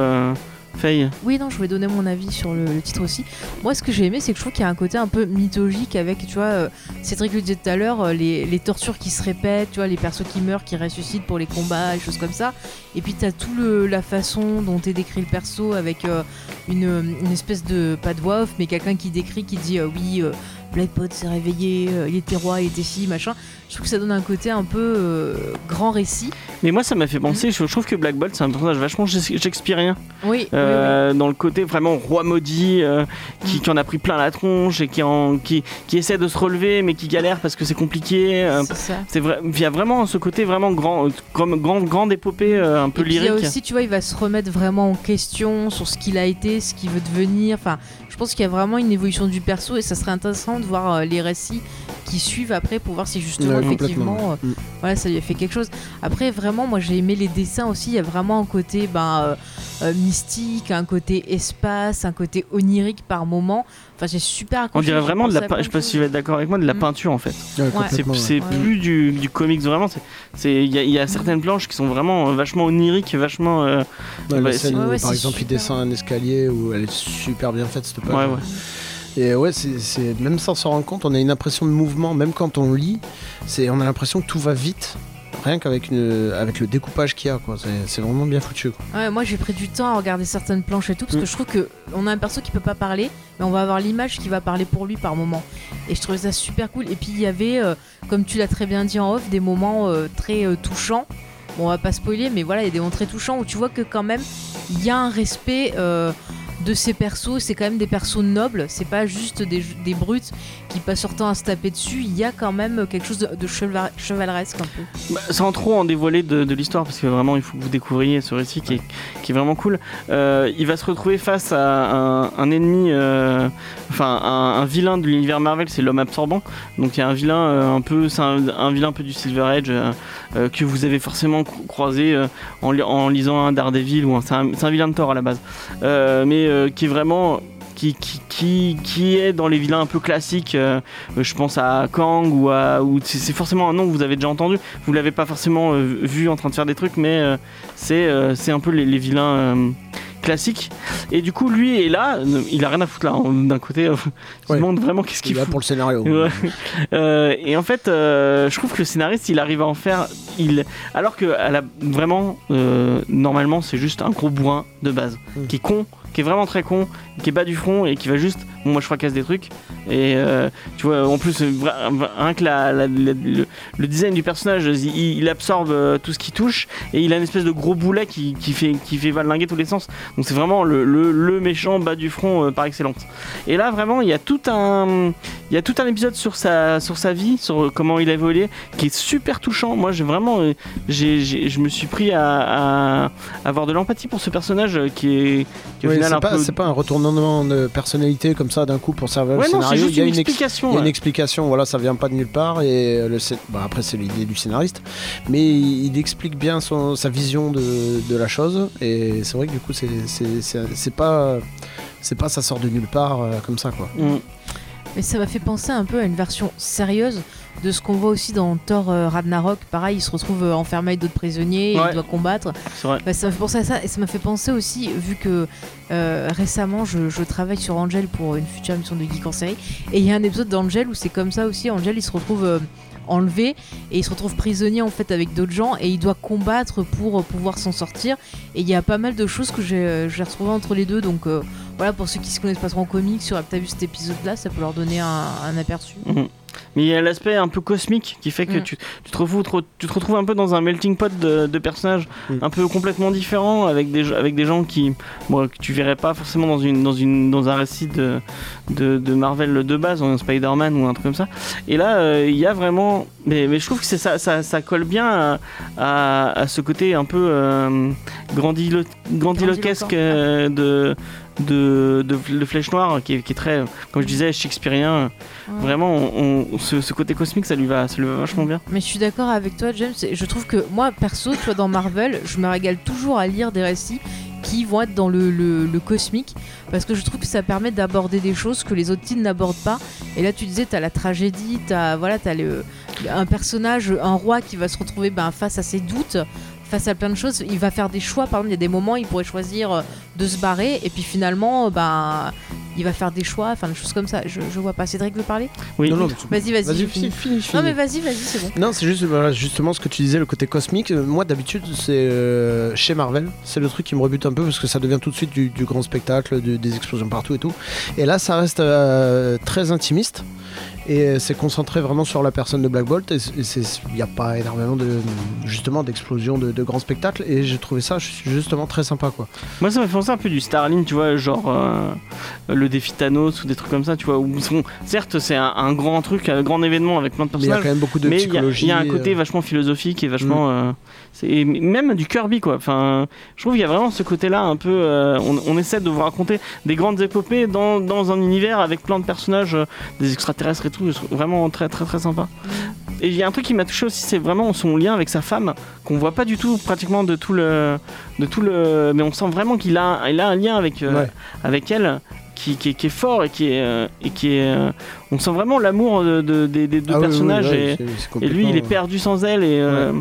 Faye. Oui, non, je vais donner mon avis sur le, titre aussi. Moi, ce que j'ai aimé, c'est que je trouve qu'il y a un côté un peu mythologique avec, tu vois, euh, Cédric le disait tout à l'heure, euh, les, tortures qui se répètent, tu vois, les persos qui meurent, qui ressuscitent pour les combats, les choses comme ça. Et puis, t'as tout le, la façon dont est décrit le perso avec euh, une, une espèce de, pas de voix mais quelqu'un qui décrit, qui dit, euh, oui, euh, Blackpot s'est réveillé, euh, il était roi, il était ci, machin. Je trouve que ça donne un côté un peu euh, grand récit. Mais moi, ça m'a fait penser. Je, je trouve que Black Bolt, c'est un personnage vachement shakes- shakespearien. Oui, Euh, dans le côté vraiment roi maudit euh, qui, qui en a pris plein la tronche et qui, en, qui, qui essaie de se relever mais qui galère parce que c'est compliqué. oui, c'est vrai, il y a vraiment ce côté vraiment grand, comme grande, grande épopée euh, un peu Et puis il y lyrique. a aussi, tu vois, il va se remettre vraiment en question sur ce qu'il a été, ce qu'il veut devenir. Enfin, je pense qu'il y a vraiment une évolution du perso et ça serait intéressant de voir euh, les récits qui suivent après pour voir si justement, Ouais, effectivement, euh, Mm. voilà, ça lui a fait quelque chose. Après, vraiment, moi j'ai aimé les dessins aussi. Il y a vraiment un côté ben, euh, mystique, un côté espace, un côté onirique par moment. Enfin, j'ai super On dirait vraiment de la pensé à pein- plein je sais pas si choses. tu vas être d'accord avec moi, de la Mm. peinture en fait. Ouais, C'est complètement, ouais. c'est Ouais. plus du, du comics vraiment. il y, a- il y a certaines planches qui sont vraiment euh, vachement oniriques, vachement. euh, Bah, la scène Ouais, où, ouais, par exemple, il descend un escalier où elle est super bien faite cette page. ouais, ouais. Et ouais, c'est c'est- même sans s'en rendre compte, on a une impression de mouvement, même quand on lit, c'est on a l'impression que tout va vite, rien qu'avec une- avec le découpage qu'il y a, quoi. C'est- C'est vraiment bien foutu. Quoi. Ouais, moi j'ai pris du temps à regarder certaines planches et tout parce Mm. que je trouve que on a un perso qui peut pas parler, mais on va avoir l'image qui va parler pour lui par moment. Et je trouvais ça super cool. Et puis il y avait, euh, comme tu l'as très bien dit en off, des moments euh, très euh, touchants. Bon, on va pas spoiler, mais voilà, il y a des moments très touchants où tu vois que quand même il y a un respect. De ces persos, c'est quand même des persos nobles, c'est pas juste des, brutes qui passent leur temps à se taper dessus, il y a quand même quelque chose de, de cheval- chevaleresque. Bah, sans trop en dévoiler de, l'histoire, parce que vraiment il faut que vous découvriez ce récit qui est, vraiment cool. Euh, il va se retrouver face à un, ennemi, euh, enfin un, vilain de l'univers Marvel, c'est l'homme absorbant. Donc il y a un vilain euh, un peu, c'est un, vilain un peu du Silver Age que vous avez forcément cro- croisé en, li- en lisant un Daredevil ou un, c'est un, vilain de Thor à la base, mais euh, qui est vraiment qui, qui, qui, qui est dans les vilains un peu classiques. euh, je pense à Kang ou à. Ou c'est forcément un nom que vous avez déjà entendu. Vous l'avez pas forcément euh, vu en train de faire des trucs, mais euh, c'est c'est un peu les, les vilains. classiques et du coup lui est là il a rien à foutre là hein, d'un côté il se Ouais. demande vraiment qu'est-ce Il qu'il là fout pour le scénario. Ouais. Et en fait, je trouve que le scénariste, il arrive à en faire. Il... Alors que vraiment, normalement, c'est juste un gros bourrin de base. Mm. Qui est con, qui vraiment très con, qui est bas du front et qui va juste. Bon, moi, je fracasse des trucs. Et euh, tu vois, en plus, euh, rien que la, la- la- le, le design du personnage, il, il absorbe euh, tout ce qui touche. Et il a une espèce de gros boulet qui, qui fait, qui fait valinguer tous les sens. Donc, c'est vraiment le, le- le méchant bas du front euh, par excellence. Et là, vraiment, il y a tout un. Il y a tout un épisode sur sa, sur sa vie, sur comment il a évolué, qui est super touchant. Moi, j'ai vraiment, j'ai, j'ai- je me suis pris à, à avoir de l'empathie pour ce personnage qui est, qui est au Ouais, final c'est un pas, peu. c'est pas un retournement de personnalité comme ça d'un coup pour servir Ouais, le non, scénario. juste il y a une une, ex- explication. il y a une ouais. explication, voilà, ça vient pas de nulle part et euh, le bah, après c'est l'idée du scénariste, mais il, il explique bien son, sa vision de, de la chose et c'est vrai que du coup c'est, c'est, c'est, c'est pas c'est pas ça sort de nulle part euh, comme ça quoi. Mm. Mais ça m'a fait penser un peu à une version sérieuse de ce qu'on voit aussi dans Thor euh, Ragnarok. Pareil, il se retrouve euh, enfermé avec d'autres prisonniers, et Ouais. il doit combattre. C'est vrai. Bah, ça m'a fait penser à ça et ça m'a fait penser aussi, vu que euh, récemment je, je travaille sur Angel pour une future émission de Geek en série, et il y a un épisode d'Angel où c'est comme ça aussi. Angel il se retrouve euh, enlevé et il se retrouve prisonnier en fait avec d'autres gens et il doit combattre pour pouvoir s'en sortir. Et il y a pas mal de choses que j'ai retrouvé entre les deux. Donc euh, voilà, pour ceux qui se connaissent pas trop en comics, sur peut-être vu cet épisode-là, ça peut leur donner un, un aperçu. Mais il y a l'aspect un peu cosmique qui fait que Mm. tu, tu te retrouves, trop- tu te retrouves un peu dans un melting pot de, de personnages Mm. un peu complètement différents avec des, avec des gens qui bon, que tu verrais pas forcément dans, une, dans, une, dans un récit de, de, de Marvel de base, un Spider-Man ou un truc comme ça. Et là, euh, il y a vraiment. Mais, mais je trouve que ça, ça, ça colle bien à, à, à ce côté un peu euh, grandilo- grandiloquesque euh, de. De, de, de Flèche Noire qui est, qui est très, comme je disais, shakespearien. Ouais. Vraiment, on, on- ce, ce côté cosmique, ça lui va, ça lui va vachement bien. Mais je suis d'accord avec toi, James. Je trouve que moi, perso, tu vois, dans Marvel, je me régale toujours à lire des récits qui vont être dans le, le- le cosmique parce que je trouve que ça permet d'aborder des choses que les autres titres n'abordent pas. Et là, tu disais, t'as la tragédie, t'as voilà, t'as le, un personnage, un roi qui va se retrouver ben, face à ses doutes. Face à plein de choses, il va faire des choix. Par exemple, il y a des moments, il pourrait choisir euh, de se barrer, et puis finalement, ben, il va faire des choix, enfin des choses comme ça. Je, je vois pas. Cédric veut parler? Oui. Non, non, Vas-y, vas-y. Vas-y, je finis, finis. finis, finis. Non mais vas-y, vas-y, c'est bon. Non, c'est juste voilà, justement ce que tu disais, le côté cosmique. Euh, Moi, d'habitude, c'est euh, chez Marvel, c'est le truc qui me rebute un peu parce que ça devient tout de suite du, du grand spectacle, du- des explosions partout et tout. Et là, ça reste euh, très intimiste et euh, c'est concentré vraiment sur la personne de Black Bolt. Et il n'y a pas énormément de justement d'explosions de, de grands spectacles. Et j'ai trouvé ça justement très sympa, quoi. Moi, ça m'a fait penser un peu du Starling, tu vois, genre euh, le défi Thanos ou des trucs comme ça, tu vois. Où, sont- certes, c'est un, un grand truc, un grand événement avec plein de Mais il y a personnages. quand même beaucoup de mais il y, a- psychologie. il y a un côté euh, vachement philosophique et vachement. euh, c'est- et même du Kirby, quoi. Enfin, je trouve qu'il y a vraiment ce côté-là un peu. euh, on, on essaie de vous raconter des grandes épopées dans, dans un univers avec plein de personnages, euh, des extraterrestres et tout. Vraiment très, très, très sympa. Et il y a un truc qui m'a touché aussi, c'est vraiment son lien avec sa femme, qu'on voit pas du tout pratiquement de tout le, de tout le, mais on sent vraiment qu'il a, il a un lien avec, euh, Ouais. avec elle. Qui, qui est- qui est fort et qui est, euh, et qui est euh, on sent vraiment l'amour de, de- des, des deux ah oui, oui, personnages ouais, et, lui il est perdu sans elle et, euh,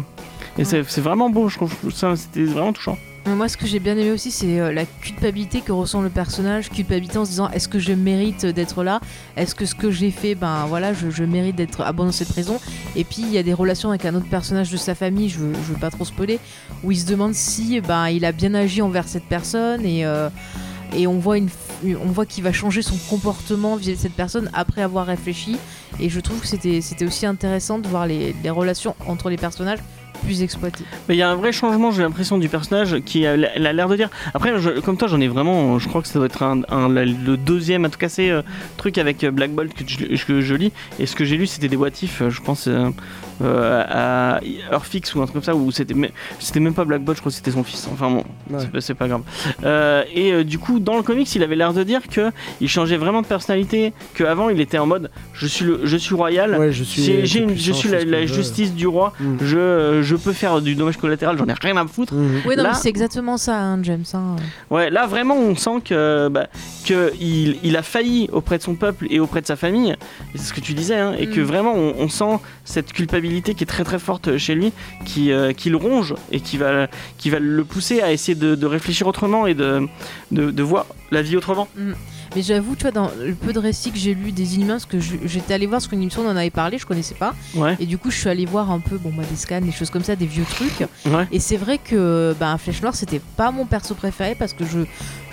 et c'est c'est vraiment beau je trouve. Ça c'était vraiment touchant. Mais Moi, ce que j'ai bien aimé aussi, c'est euh, la culpabilité que ressent le personnage, culpabilité en se disant est-ce que je mérite d'être là? Est-ce que ce que j'ai fait, ben voilà, je, je mérite d'être abandonné dans cette prison? Et puis il y a des relations avec un autre personnage de sa famille, je, je veux pas trop spoiler, où il se demande si ben il a bien agi envers cette personne et euh, et on voit une, f- on voit qu'il va changer son comportement vis-à-vis de cette personne après avoir réfléchi. Et je trouve que c'était c'était aussi intéressant de voir les, les relations entre les personnages plus exploitées. mais il y a un vrai changement j'ai l'impression du personnage qui a, l'air de dire après je- comme toi j'en ai vraiment je crois que ça doit être un, un- la- le deuxième à tout casser euh, truc avec euh, Black Bolt que je, que je lis et ce que j'ai lu c'était des what if euh, je pense euh, euh, à Earthfix ou un truc comme ça où c'était me- c'était même pas Black Bolt je crois que c'était son fils enfin bon Ouais. c'est pas- grave Euh, et euh, du coup dans le comics il avait l'air de dire que il changeait vraiment de personnalité qu'avant il était en mode je suis le je suis royal Ouais, je suis. j'ai- je la, justice du roi Mm. je, je peux faire du dommage collatéral, j'en ai rien à foutre. Mhm. Oui, non, Là- mais c'est exactement ça, hein, James. hein. Ouais, là vraiment on sent que, bah, que il, il a failli auprès de son peuple et auprès de sa famille, et c'est ce que tu disais, hein, et que Mm. vraiment on, on sent cette culpabilité qui est très très forte chez lui, qui, euh, qui le ronge et qui va, qui va le pousser à essayer de, de réfléchir autrement et de, de, de voir la vie autrement. Mais j'avoue, tu vois, dans le peu de récits que j'ai lu des Inhumains, parce que j'étais allé voir ce qu'une émission on en avait parlé, je connaissais pas. Ouais, Et du coup, je suis allé voir un peu, bon, bah, des scans, des choses comme ça, des vieux trucs. ouais. Et c'est vrai que bah, Flèche Noire, c'était pas mon perso préféré parce que je,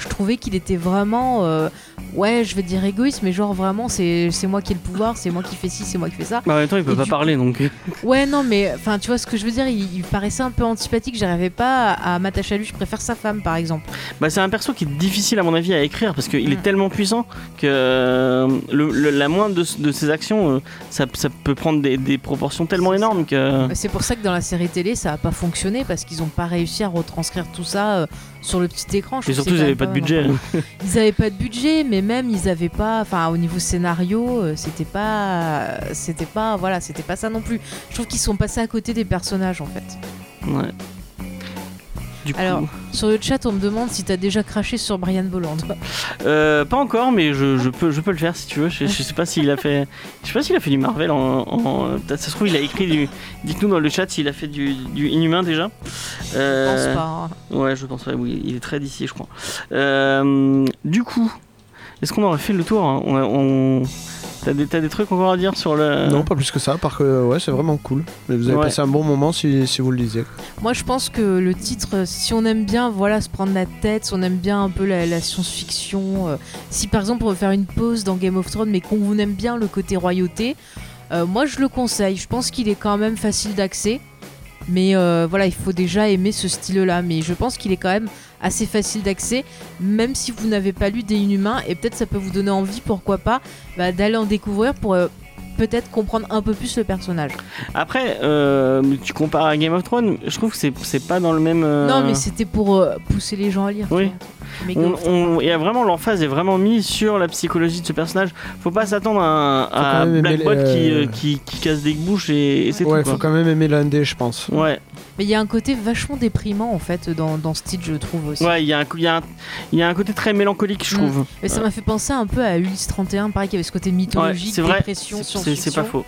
je trouvais qu'il était vraiment, euh, ouais, je vais dire égoïste, mais genre vraiment, c'est moi qui ai le pouvoir, c'est moi qui fais ci, c'est moi qui fais ça. Bah, en même temps il peut Et pas du parler donc. Ouais, non, mais enfin, tu vois ce que je veux dire, il, il paraissait un peu antipathique, j'arrivais pas à, à m'attacher à lui, je préfère sa femme par exemple. Bah, c'est un perso qui est difficile à mon avis à écrire parce qu'il Mm. est tellement puissant que euh, le, le- la moindre de, de ses actions, euh, ça, ça peut prendre des, des proportions tellement énormes que. Bah, C'est pour ça que dans la série télé, ça a pas fonctionné parce qu'ils ont pas réussi à retranscrire tout ça euh, sur le petit écran. Je Et surtout, ils pas de même budget. Ils avaient pas de budget, mais même ils avaient pas, enfin au niveau scénario, euh, c'était pas, c'était pas, voilà, c'était pas ça non plus. Je trouve qu'ils sont passés à côté des personnages en fait. Ouais. Du coup, Alors- Sur le chat, on me demande si t'as déjà craché sur Brian Bolland. euh, pas encore, mais je, je peux, je peux le faire si tu veux. Je, je sais pas s'il a fait, je sais pas s'il a fait du Marvel en, en- ça se trouve il a écrit du. Dites-nous dans le chat s'il a fait du, du Inhumain déjà. Je Euh, pense pas. hein. Ouais, je pense pas. Oui, il est très d'ici, je crois. Euh, du coup, est-ce qu'on aurait fait le tour hein on, on- T'as des, trucs encore à dire sur le. Non, pas plus que ça, parce que ouais, c'est vraiment cool. Mais vous avez Ouais. passé un bon moment si, si vous le disiez. Moi, je pense que le titre, si on aime bien, voilà, se prendre la tête, si on aime bien un peu la, la science-fiction, euh, si par exemple on veut faire une pause dans Game of Thrones, mais qu'on vous aime bien le côté royauté, euh, moi je le conseille. Je pense qu'il est quand même facile d'accès, mais euh, voilà, il faut déjà aimer ce style-là. Mais je pense qu'il est quand même assez facile d'accès, même si vous n'avez pas lu des Inhumains, et peut-être ça peut vous donner envie, pourquoi pas, bah, d'aller en découvrir pour euh, peut-être comprendre un peu plus le personnage. Après, euh, tu compares à Game of Thrones, je trouve que c'est, c'est pas dans le même. euh, Non, mais c'était pour euh, pousser les gens à lire. Oui. il y a vraiment l'emphase est vraiment mise sur la psychologie de ce personnage. Faut pas s'attendre à, un- à quand même Black aimer Bolt les- qui, qui, qui casse des bouches et, et c'est Ouais, tout. faut quoi. quand même aimer l'indé, je pense. Ouais, Mais il y a un côté vachement déprimant en fait dans, dans ce titre, je trouve aussi. ouais, il y, a un y, a un- il y a un côté très mélancolique, je Mm. trouve. Mais ça m'a fait penser un peu à Ulysse 31, pareil, qui avait ce côté mythologique, c'est vrai. dépression, science-fiction. c'est pas faux.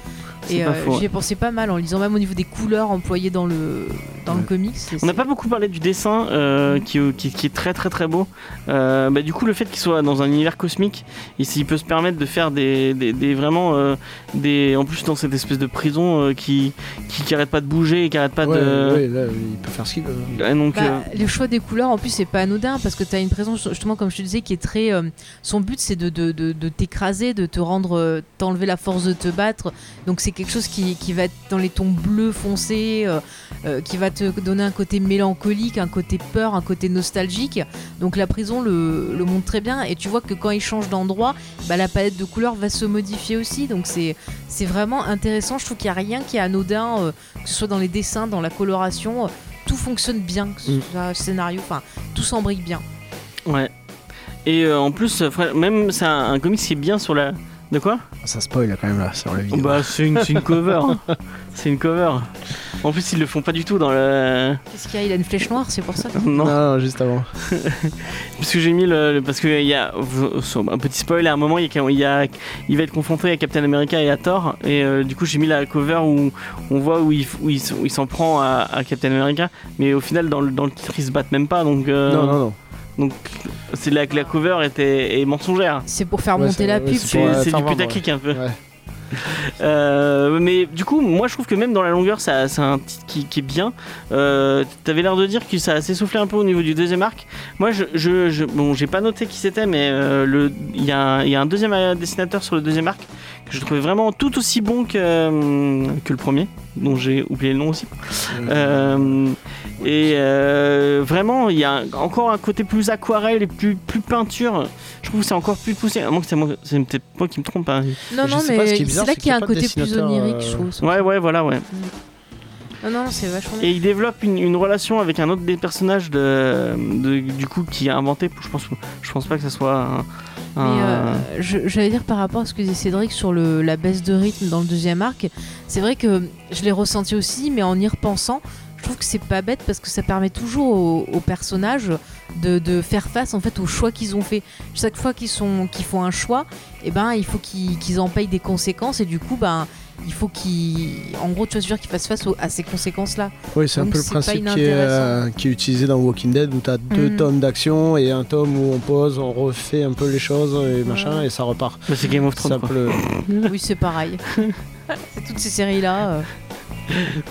Et euh, j'y ai pensé pas mal en lisant même au niveau des couleurs employées dans le dans le comics. On n'a pas beaucoup parlé du dessin euh, qui, qui- qui est très très très beau. Euh, bah, du coup, le fait qu'il soit dans un univers cosmique, s'il peut se permettre de faire des, des, des- vraiment euh, des. En plus, dans cette espèce de prison euh, qui, qui, qui arrête pas de bouger et qui arrête pas Ouais, de. ouais, là, il peut faire ce qu'il veut. Ouais, donc, Bah, euh, Les choix des couleurs, en plus, c'est pas anodin parce que tu as une présence, justement, comme je te disais, qui est très. euh, son but, c'est de, de, de, de t'écraser, de te rendre. euh, t'enlever la force de te battre. Donc, c'est quelque chose qui, qui va être dans les tons bleus foncés, euh, euh, qui va te donner un côté mélancolique, un côté peur, un côté nostalgique. Donc, la prison le, le montre très bien. Et tu vois que quand il change d'endroit, bah, la palette de couleurs va se modifier aussi. Donc, c'est vraiment intéressant. Je trouve qu'il n'y a rien qui est anodin, euh, que ce soit dans les dessins, dans la coloration. euh, tout fonctionne bien, que ce Mm. soit scénario, enfin, tout s'embrique bien. ouais. Et euh, en plus, même c'est un, un comics qui est bien sur la. De quoi Ça spoil quand même là sur la vidéo. Bah, c'est une, cover. hein. c'est une cover. En plus, ils le font pas du tout dans le. Qu'est-ce qu'il y a Il a une flèche noire, c'est pour ça Non. non, non, juste avant. Parce que j'ai mis le, le- parce que il y a un petit spoil à un moment il y a, il, y a- il va être confronté à Captain America et à Thor et euh, du coup j'ai mis la cover où on voit où il, où il, s- où il s'en prend à, à Captain America mais au final dans le, dans le titre ils se battent même pas donc euh, Non, non, non. Donc c'est là que la cover était est mensongère C'est pour faire Ouais, monter la ouais, pub. c'est euh, du putaclic un peu Ouais. Euh, mais du coup, moi je trouve que même dans la longueur, ça- c'est un titre qui, qui est bien. Euh, T'avais l'air de dire que ça a s'essoufflé un peu au niveau du deuxième arc. Moi, je, je, je- bon, j'ai pas noté qui c'était, mais euh, il y, a un- il y a un deuxième dessinateur sur le deuxième arc que je trouvais vraiment tout aussi bon que, euh, que le premier, dont j'ai oublié le nom aussi. Euh, et euh, vraiment, il y a encore un côté plus aquarelle et plus, plus peinture. Je trouve que c'est encore plus poussé. À moins que c'est moi, c'est peut-être moi qui me trompe. hein. Non, Je non, sais pas, ce mais qui est bizarre, c'est là c'est qu'il y a un côté plus onirique, euh, je trouve. Ouais, ouais, voilà, ouais. Non, non, c'est vachement bien. Et il développe une, une relation avec un autre des personnages de, de- du coup qui a inventé. Je pense, je pense pas que ça soit un. Mais euh, je- j'allais dire par rapport à ce que disait Cédric sur le, la baisse de rythme dans le deuxième arc, c'est vrai que je l'ai ressenti aussi, mais en y repensant, je trouve que c'est pas bête parce que ça permet toujours aux, aux personnages de, de faire face en fait aux choix qu'ils ont fait. Chaque fois qu'ils sont qu'ils font un choix, et ben il faut qu'ils qu'ils en payent des conséquences et du coup ben il faut qu'ils en gros tu vas dire qu'ils fassent face aux- à ces conséquences là. Oui, c'est un peu le principe qui est, euh, qui est utilisé dans Walking Dead où tu as deux Mhm. tomes d'action et un tome où on pose, on refait un peu les choses et machin et ça repart. Bah, c'est Game of Thrones. le- oui c'est pareil. c'est toutes ces séries là.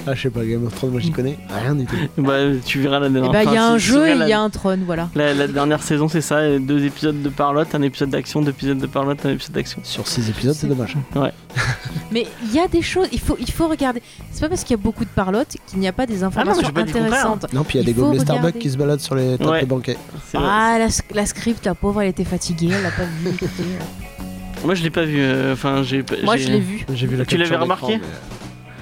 Ah, je sais pas, Game of Thrones, moi j'y connais rien du tout. Bah, tu verras la dernière. ben il y a enfin, un si- jeu et il y a un trône voilà. La, la dernière saison, c'est ça deux épisodes de parlotte, un épisode d'action, deux épisodes de parlotte, un épisode d'action. Sur six épisodes, c'est dommage. Mais il y a des choses, il faut, il faut regarder. C'est pas parce qu'il y a beaucoup de parlotte qu'il n'y a pas des non, informations j'ai pas dit le contraire. intéressantes. Non, puis il y a Il des faut gobelets regarder. Starbucks qui se baladent sur les tables Ouais. de banquet. C'est vrai. Ah, la, la script, la pauvre, elle était fatiguée, elle l'a pas vu. écoutez. Moi, je l'ai pas vu. euh, Enfin, j'ai. Moi, j'ai- je l'ai vu. J'ai vu la Tu l'avais capture d'écran, remarqué mais-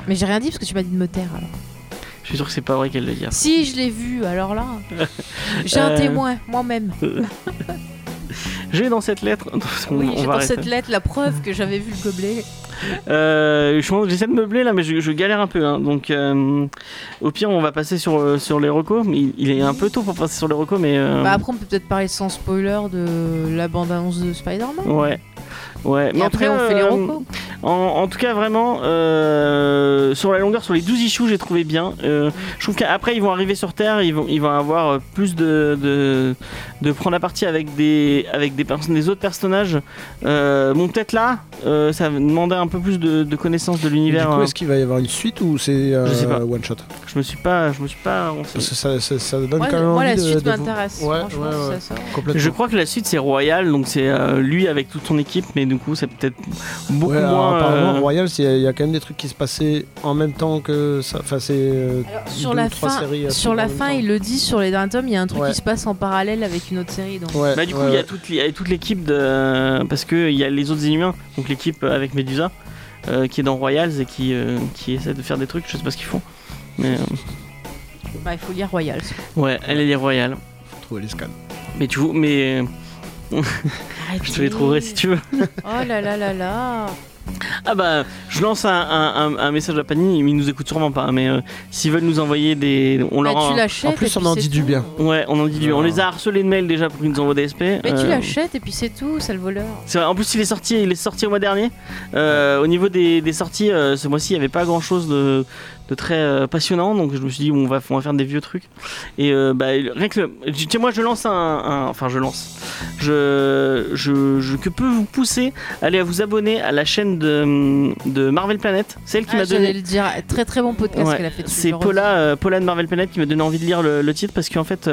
Mais j'ai rien dit parce que tu m'as dit de me taire alors. Je suis sûr que c'est pas vrai qu'elle le dit. Si, je l'ai vu, alors là. J'ai un Euh. témoin, moi-même. J'ai dans cette lettre. on, Oui, on j'ai va dans arrêter. cette lettre la preuve que j'avais vu le gobelet. Euh, je pense- J'essaie de meubler là, mais je, je galère un peu. hein. Donc, euh, au pire, on va passer sur, euh, sur les recos. Mais il, il est un peu tôt pour passer sur les recos, mais. euh, Bah, après, on peut peut-être parler sans spoiler de la bande-annonce de Spider-Man. Ouais. Ouais, mais après, on fait les euh, recos. En, en tout cas, vraiment, euh, sur la longueur, sur les 12 issues, j'ai trouvé bien. Euh, je trouve qu'après, ils vont arriver sur Terre, ils vont, ils vont avoir euh, plus de, de, de prendre la partie avec des, avec des, des autres personnages. Euh, bon, peut-être là, euh, ça demandait un peu plus de, de connaissance de Et Du l'univers. coup, est-ce qu'il va y avoir une suite ou c'est Je sais pas. euh, one shot? Je me suis pas, je me suis pas renseigné. Parce que ça, ça, ça donne Moi, quand même moi, envie la de- suite m'intéresse. Ouais, ouais. Je crois que la suite c'est Royal, donc c'est euh, lui avec toute son équipe, mais du coup c'est peut-être beaucoup Ouais, alors, moins. Apparemment, euh, Royal, il y, a- il y a quand même des trucs qui se passaient en même temps que ça. Enfin, c'est. euh, sur la trois fin, sur la fin, il le dit sur les derniers tomes, il y a un truc Ouais. qui se passe en parallèle avec une autre série. Donc. Ouais, Bah du coup il y a ouais. toute, il y a toute l'équipe de parce que il y a les autres Inhumains, donc l'équipe avec Medusa euh, qui est dans Royals et qui euh, qui essaie de faire des trucs, je sais pas ce qu'ils font. Mais euh, Bah, il faut lire Royals. ouais, elle est les Royales. Faut trouver les scans. Mais tu vois, mais euh, je te les trouverai si tu veux. Oh là là là là. Ah bah je lance un, un, un- un message à Panini, ils nous écoutent sûrement pas, mais euh, s'ils veulent nous envoyer des, on Bah, leur tu en... l'achètes. En plus, on en dit du bien. Ouais, on en dit du. On les a harcelés de mails déjà pour qu'ils nous envoient des SP. Mais tu Euh, l'achètes et puis c'est tout, c'est le voleur. C'est vrai, en plus, il est sorti, il est sorti au mois dernier. Euh, au niveau des, des sorties, euh, ce mois-ci, il n'y avait pas grand-chose de, de très euh, passionnant. Donc je me suis dit, on va, on va faire des vieux trucs. Et euh, bah, rien que le- tiens, moi je lance un, un- enfin je lance, je, je, je- que peux vous pousser à aller à vous abonner à la chaîne de, de Marvel Planet. Celle qui Ah, m'a donné. le dire, très très bon podcast Ouais, qu'elle a fait c'est. Paula, euh, Paula de Marvel Planet qui m'a donné envie de lire le, le titre parce qu'en fait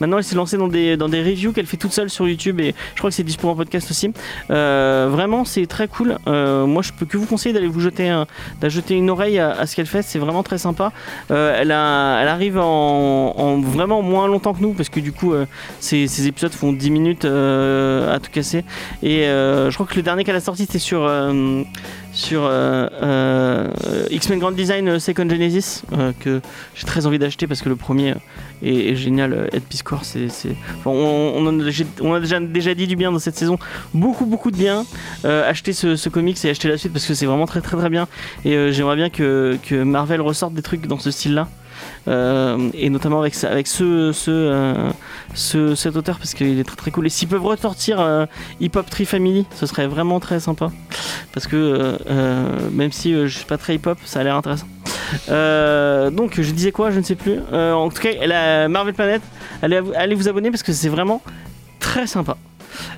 maintenant elle s'est lancée dans des, dans des reviews qu'elle fait toute seule sur YouTube et je crois que c'est dispo en podcast aussi. Vraiment c'est très cool. Moi je peux que vous conseiller d'aller vous jeter, un- d'aller jeter une oreille à, à ce qu'elle fait, c'est vraiment très sympa. Euh, elle, arrive en, en vraiment moins longtemps que nous parce que du coup euh, ces, ces épisodes font 10 minutes euh, à tout casser et je crois que le dernier qu'elle a sorti c'était sur sur euh, euh, X-Men Grand Design euh, Second Genesis que j'ai très envie d'acheter parce que le premier est, génial. Ed Piscor, c'est, on, a, déjà- dit du bien dans cette saison, beaucoup beaucoup de bien. Acheter ce, ce comics et acheter la suite parce que c'est vraiment très très très bien et j'aimerais bien que, que Marvel ressorte des trucs dans ce style-là. Euh, et notamment avec, avec ce, ce, euh, ce- cet auteur parce qu'il est très très cool. Et s'ils peuvent ressortir euh, Hip Hop Tree Family ce serait vraiment très sympa. Parce que même si je suis pas très hip hop ça a l'air intéressant. Euh, donc je disais quoi je ne sais plus. Euh, en tout cas elle a Marvel Planet allez, allez vous abonner parce que c'est vraiment très sympa.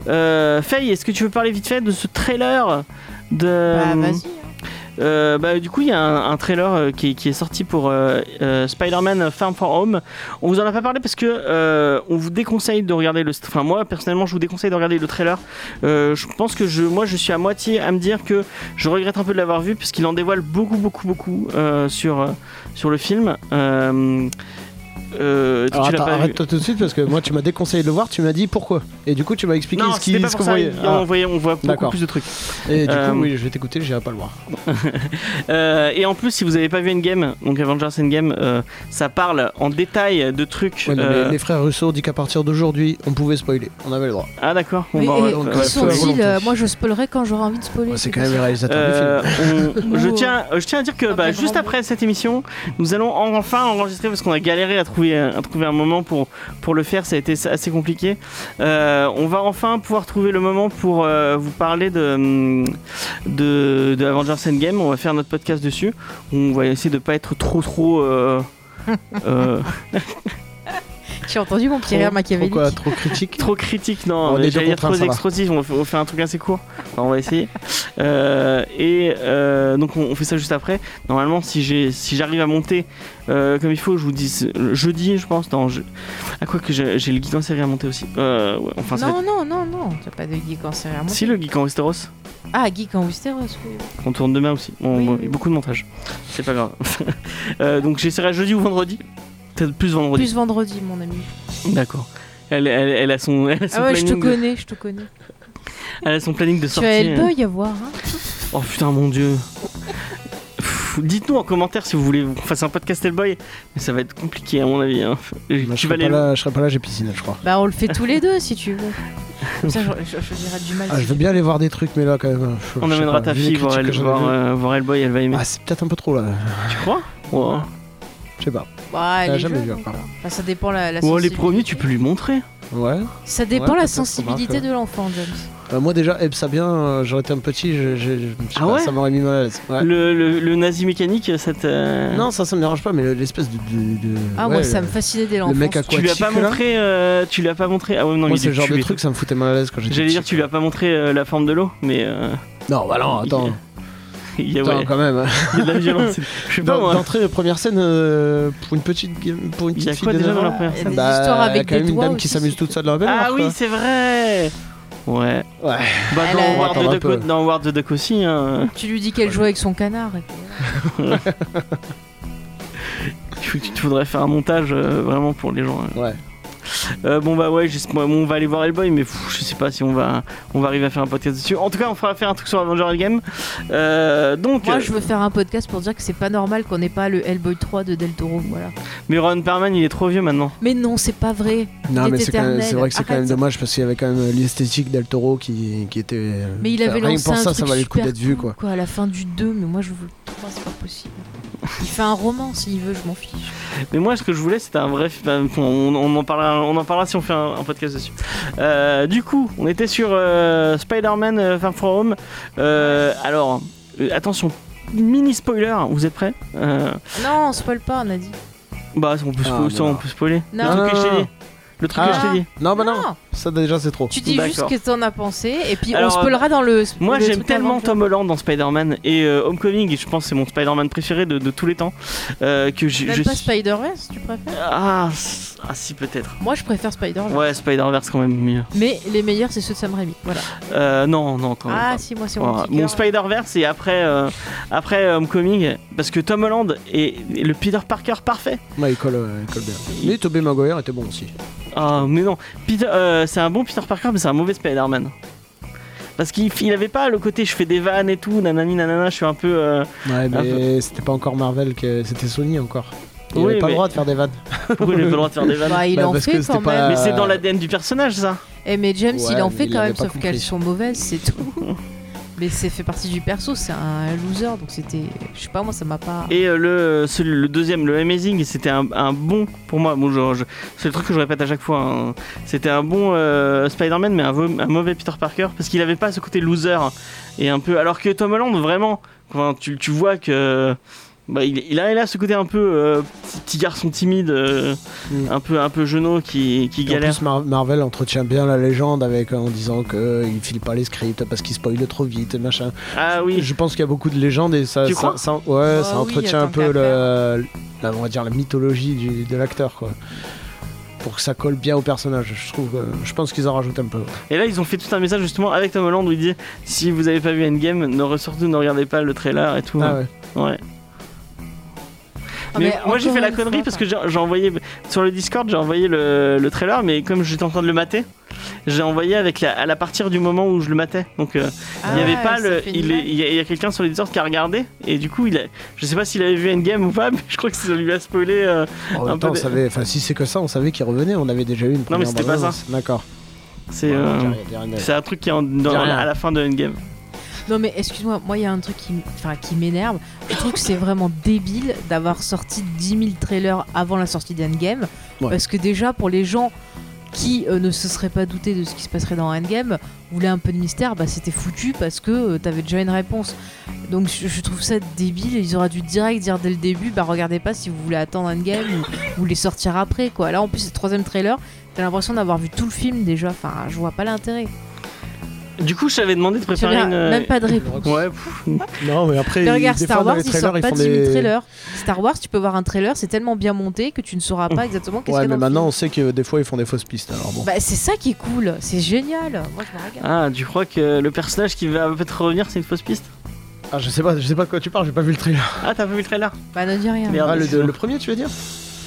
Euh, Faye est-ce que tu veux parler vite fait de ce trailer de Bah, vas-y. Euh, bah, du coup, il y a un, trailer euh, qui, est- sorti pour euh, Spider-Man Farm for Home. On vous en a pas parlé parce que on vous déconseille de regarder le. Enfin, moi personnellement, je vous déconseille de regarder le trailer. Je pense que je, moi, je suis à moitié à me dire que je regrette un peu de l'avoir vu puisqu'il en dévoile beaucoup, beaucoup, beaucoup sur sur le film. Euh, euh, Alors attends, arrête-toi tout de suite parce que moi tu m'as déconseillé de le voir, tu m'as dit pourquoi. Et du coup tu m'as expliqué Non, ce qui- c'était pas ce pour qu'on ça. voyait. On, Ah. voyait- on voit beaucoup plus de trucs. Et du Euh, coup oui, je vais t'écouter, j'irai pas le voir. Euh, et en plus, si vous n'avez pas vu Endgame, donc Avengers Endgame, euh, ça parle en détail de trucs. Ouais, non, mais euh, les frères Russo dit qu'à partir d'aujourd'hui, on pouvait spoiler, on avait le droit. Ah d'accord. Bon, Mais, bah, ouais, euh, Moi, je spoilerai quand j'aurai envie de spoiler. Ouais, c'est quand même les réalisateurs Euh, du film. on- je, tiens, euh, je tiens à dire que Ah, bah, mais juste après cette émission, nous allons enfin enregistrer parce qu'on a galéré à trouver, à trouver un moment pour, pour le faire, ça a été assez compliqué. Euh, on va enfin pouvoir trouver le moment pour euh, vous parler de, hum, de, de Avengers Endgame. On va faire notre podcast dessus. On va essayer de pas être trop trop... as entendu mon petit rire machiavélique Pourquoi trop critique trop critique, non, On est deux contre un, trop ça va. explosif, on, fait- on fait un truc assez court, Enfin, on va essayer. Euh, et euh, donc on, on fait ça juste après. Normalement, si j'ai si j'arrive à monter euh, comme il faut, je vous dis jeudi, je pense. Non, je... à quoi que j'ai j'ai le geek en série à monter aussi. Euh, ouais, enfin, ça va Non, non, non, non, t'as pas de geek en série à monter. Si le geek en Westeros, Ah, geek en Westeros, oui. on tourne demain aussi. Oui, oui, oui. beaucoup de montage. C'est pas grave. Euh, donc j'essaierai jeudi ou vendredi. Peut-être plus vendredi. Plus vendredi, mon ami. D'accord. Elle, elle, elle a son, elle a son Ah ouais, je te planning de- connais, je te connais. elle a son planning de sortie. as euh. Hellboy à voir, hein Oh putain mon dieu. Dites-nous en commentaire si vous voulez qu'on fasse un podcast Hellboy, mais ça va être compliqué à mon avis. hein. Tu je, serai aller pas là, je serai pas là, j'ai piscine, je crois. Bah, on le fait tous les deux si tu veux. Comme ça, je, je, du mal. Ah, je veux bien aller voir des trucs, mais là quand même. je- On amènera ta fille voir, Elle- voir, vues. euh, voir Hellboy, elle va aimer. Ah, c'est peut-être un peu trop là. tu crois? Ouais. Je sais pas. Bah, elle Ah, est jamais vu encore. encore. Enfin, ça dépend la, la Ouais, les sensibilité. premiers, tu peux lui montrer. Ouais. Ça dépend Ouais, la peut-être, sensibilité de l'enfant, James. Euh, moi déjà, Eb Sabien, euh, j'aurais été un petit, je, je- je- je sais Ah pas, ouais ça m'aurait mis mal à l'aise. Ouais. Le, le, le nazi mécanique, ça te. Non, ça, ça me dérange pas, mais l'espèce de, de- de- Ah, ouais, moi, ça le- me fascinait dès le l'enfance. mec à Tu lui as pas là. montré. euh, tu lui as pas montré. Ah ouais, non, Moi, il c'est est le genre de tué. truc, ça me foutait mal à l'aise quand j'étais J'allais dire, petit, tu lui as pas montré euh, la forme de l'eau, mais. euh, Non, bah non, attends. Il y a, Attends, ouais, quand même. il y a de la violence. Je sais pas Dans- moi. D'entrée, première scène, euh, pour une petite, game- pour une Il y a petite quoi fille de déjà dans 9 la ans, première Il y a scène des bah, histoires il y a avec quand des même une doigts dame qui aussi, s'amuse toute seule dans la baignoire. Ah oui, quoi. c'est vrai Ouais. Ouais. Bah, Elle dans, a- Attends the un peu. Duck, dans War the Duck aussi, hein. Tu lui dis qu'elle joue avec son canard. et puis voilà. Tu, tu voudrais faire un montage euh, vraiment pour les gens. hein. Ouais. Euh, bon bah ouais, on va aller voir Hellboy, mais pff, je sais pas si on va, on va arriver à faire un podcast dessus. En tout cas, on fera faire un truc sur Avenger Endgame. Euh, donc, Moi, euh, je veux faire un podcast pour dire que c'est pas normal qu'on ait pas le Hellboy 3 de Del Toro. Voilà. mais Ron Perlman, il est trop vieux maintenant. Mais non, c'est pas vrai. Non, Il mais est c'est vrai que c'est quand même dommage parce qu'il y avait quand même l'esthétique d'El Toro qui, qui était. Mais il avait lancé pour un ça, truc ça valait le coup d'être vu cool, quoi. À la fin du 2, mais moi je veux le 3, c'est pas possible. Il fait un roman s'il veut, je m'en fiche. Mais moi, ce que je voulais, c'était un vrai. film. On, on en parlera, on en parlera si on fait un, un podcast dessus. Euh, du coup, on était sur euh, Spider-Man euh, Far From Home. Euh, alors, euh, attention, mini spoiler, vous êtes prêts? Euh, Non, on spoil pas, on a dit. Bah, on peut, Ah, ça, on peut spoiler. Non. Je t'ai dit. Le truc que Ah. je t'ai dit. Non, bah non, Non. ça déjà c'est trop. Tu dis juste ce que t'en as pensé, et puis Alors, on spoilera dans le. Moi le j'aime tellement Tom Holland dans Spider-Man et euh, Homecoming, et je pense que c'est mon Spider-Man préféré de, de tous les temps. euh, que je, Même je pas suis- Spider-Verse, tu préfères? Ah, ah, si peut-être. Moi, je préfère Spider-Verse. Ouais, Spider-Verse quand même mieux. Mais les meilleurs, c'est ceux de Sam Raimi. Voilà. Euh, non, non, quand même Ah, pas. si, moi, c'est mon Voilà. petit Mon. Spider-Verse et après, euh, après euh, Homecoming, parce que Tom Holland est le Peter Parker parfait. Ouais, il colle, euh, il colle bien. Mais Tobey Maguire était bon aussi. Ah, mais non, Peter, euh, c'est un bon Peter Parker, mais c'est un mauvais Spider-Man. Parce qu'il il avait pas le côté je fais des vannes et tout, nanani nanana, je suis un peu. euh, Ouais, mais c'était pas encore Marvel, que c'était Sony encore. Il Oui, avait pas mais- le droit de faire des vannes. Pourquoi il avait pas le droit de faire des vannes Bah, il Bah, en parce fait que quand même. pas- Mais c'est dans l'ADN du personnage, ça. Eh, mais James, Ouais, il en fait il quand même, sauf qu'elles sont mauvaises, c'est tout. mais c'est fait partie du perso, c'est un loser, donc c'était. Je sais pas, moi, ça m'a pas. Et euh, le, celui- le deuxième, le Amazing, c'était un, un bon pour moi. Bon, je- je- c'est le truc que je répète à chaque fois. hein. C'était un bon euh, Spider-Man, mais un, mauvais Peter Parker parce qu'il avait pas ce côté loser et un peu. Alors que Tom Holland, vraiment, tu vois que. Bah, il, il a, il a ce côté un peu euh, petit, garçon timide, euh, Mm. un peu un peu genou qui, qui Et En galère. plus, Mar- Marvel entretient bien la légende avec en disant qu'il file pas les scripts parce qu'il spoil trop vite et machin. Ah oui. Je pense qu'il y a beaucoup de légendes et ça, Tu ça, crois ça- ouais, Bah ça entretient un peu le, la, on va dire la mythologie du- de l'acteur quoi. Pour que ça colle bien au personnage, je trouve. je pense qu'ils en rajoutent un peu. Et là, ils ont fait tout un message justement avec Tom Holland où il dit si vous avez pas vu Endgame, ne, surtout ne regardez pas le trailer et tout. Ah ouais. Ouais. Ah, mais, mais moi j'ai fait la connerie parce que j'ai envoyé sur le Discord j'ai envoyé le, le trailer mais comme j'étais en train de le mater j'ai envoyé avec la, à la partir du moment où je le matais donc euh, il y Ah, avait pas ça le il, est- y a, quelqu'un sur le Discord qui a regardé et du coup il a, je sais pas s'il avait vu Endgame ou pas mais je crois que ça lui a spoilé euh, En Un même temps, peu on savait, enfin, si c'est que ça, on savait qu'il revenait. On avait déjà eu une mais première c'était pas bande-annonce. D'accord. c'est euh, c'est un truc qui est en- dans- à la fin de Endgame Non mais excuse-moi, moi il y a un truc qui, m- enfin, qui m'énerve. Je trouve que c'est vraiment débile d'avoir sorti 10 000 trailers avant la sortie d'Endgame. Ouais. Parce que déjà pour les gens qui euh, ne se seraient pas doutés de ce qui se passerait dans Endgame, voulaient un peu de mystère, bah c'était foutu parce que euh, t'avais déjà une réponse. Donc je, je trouve ça débile. Ils auraient dû direct dire dès le début, bah regardez pas si vous voulez attendre Endgame ou vous les sortir après quoi. Là en plus c'est le troisième trailer, t'as l'impression d'avoir vu tout le film déjà. Enfin je vois pas l'intérêt. Du coup je t'avais demandé de préparer une Même pas de réponse. ouais pff, Non, mais après, Mais regarde, des Star dans Wars, les ils trailers, sortent ils pas font 10 000 des- trailers. Star Wars, tu peux voir un trailer, c'est tellement bien monté que tu ne sauras pas exactement qu'est-ce Ouais, qu'il y a mais dans le maintenant, on sait que des fois, ils font des fausses pistes. Alors bon. Bah, c'est ça qui est cool, c'est génial. Moi, je me regarde. ah tu crois que le personnage qui va peut-être revenir c'est une fausse piste? Ah, je sais pas, je sais pas de quoi tu parles. J'ai pas vu le trailer. ah t'as pas vu le trailer? Bah, ne dis rien. Merde. Ah, le, le premier, tu veux dire?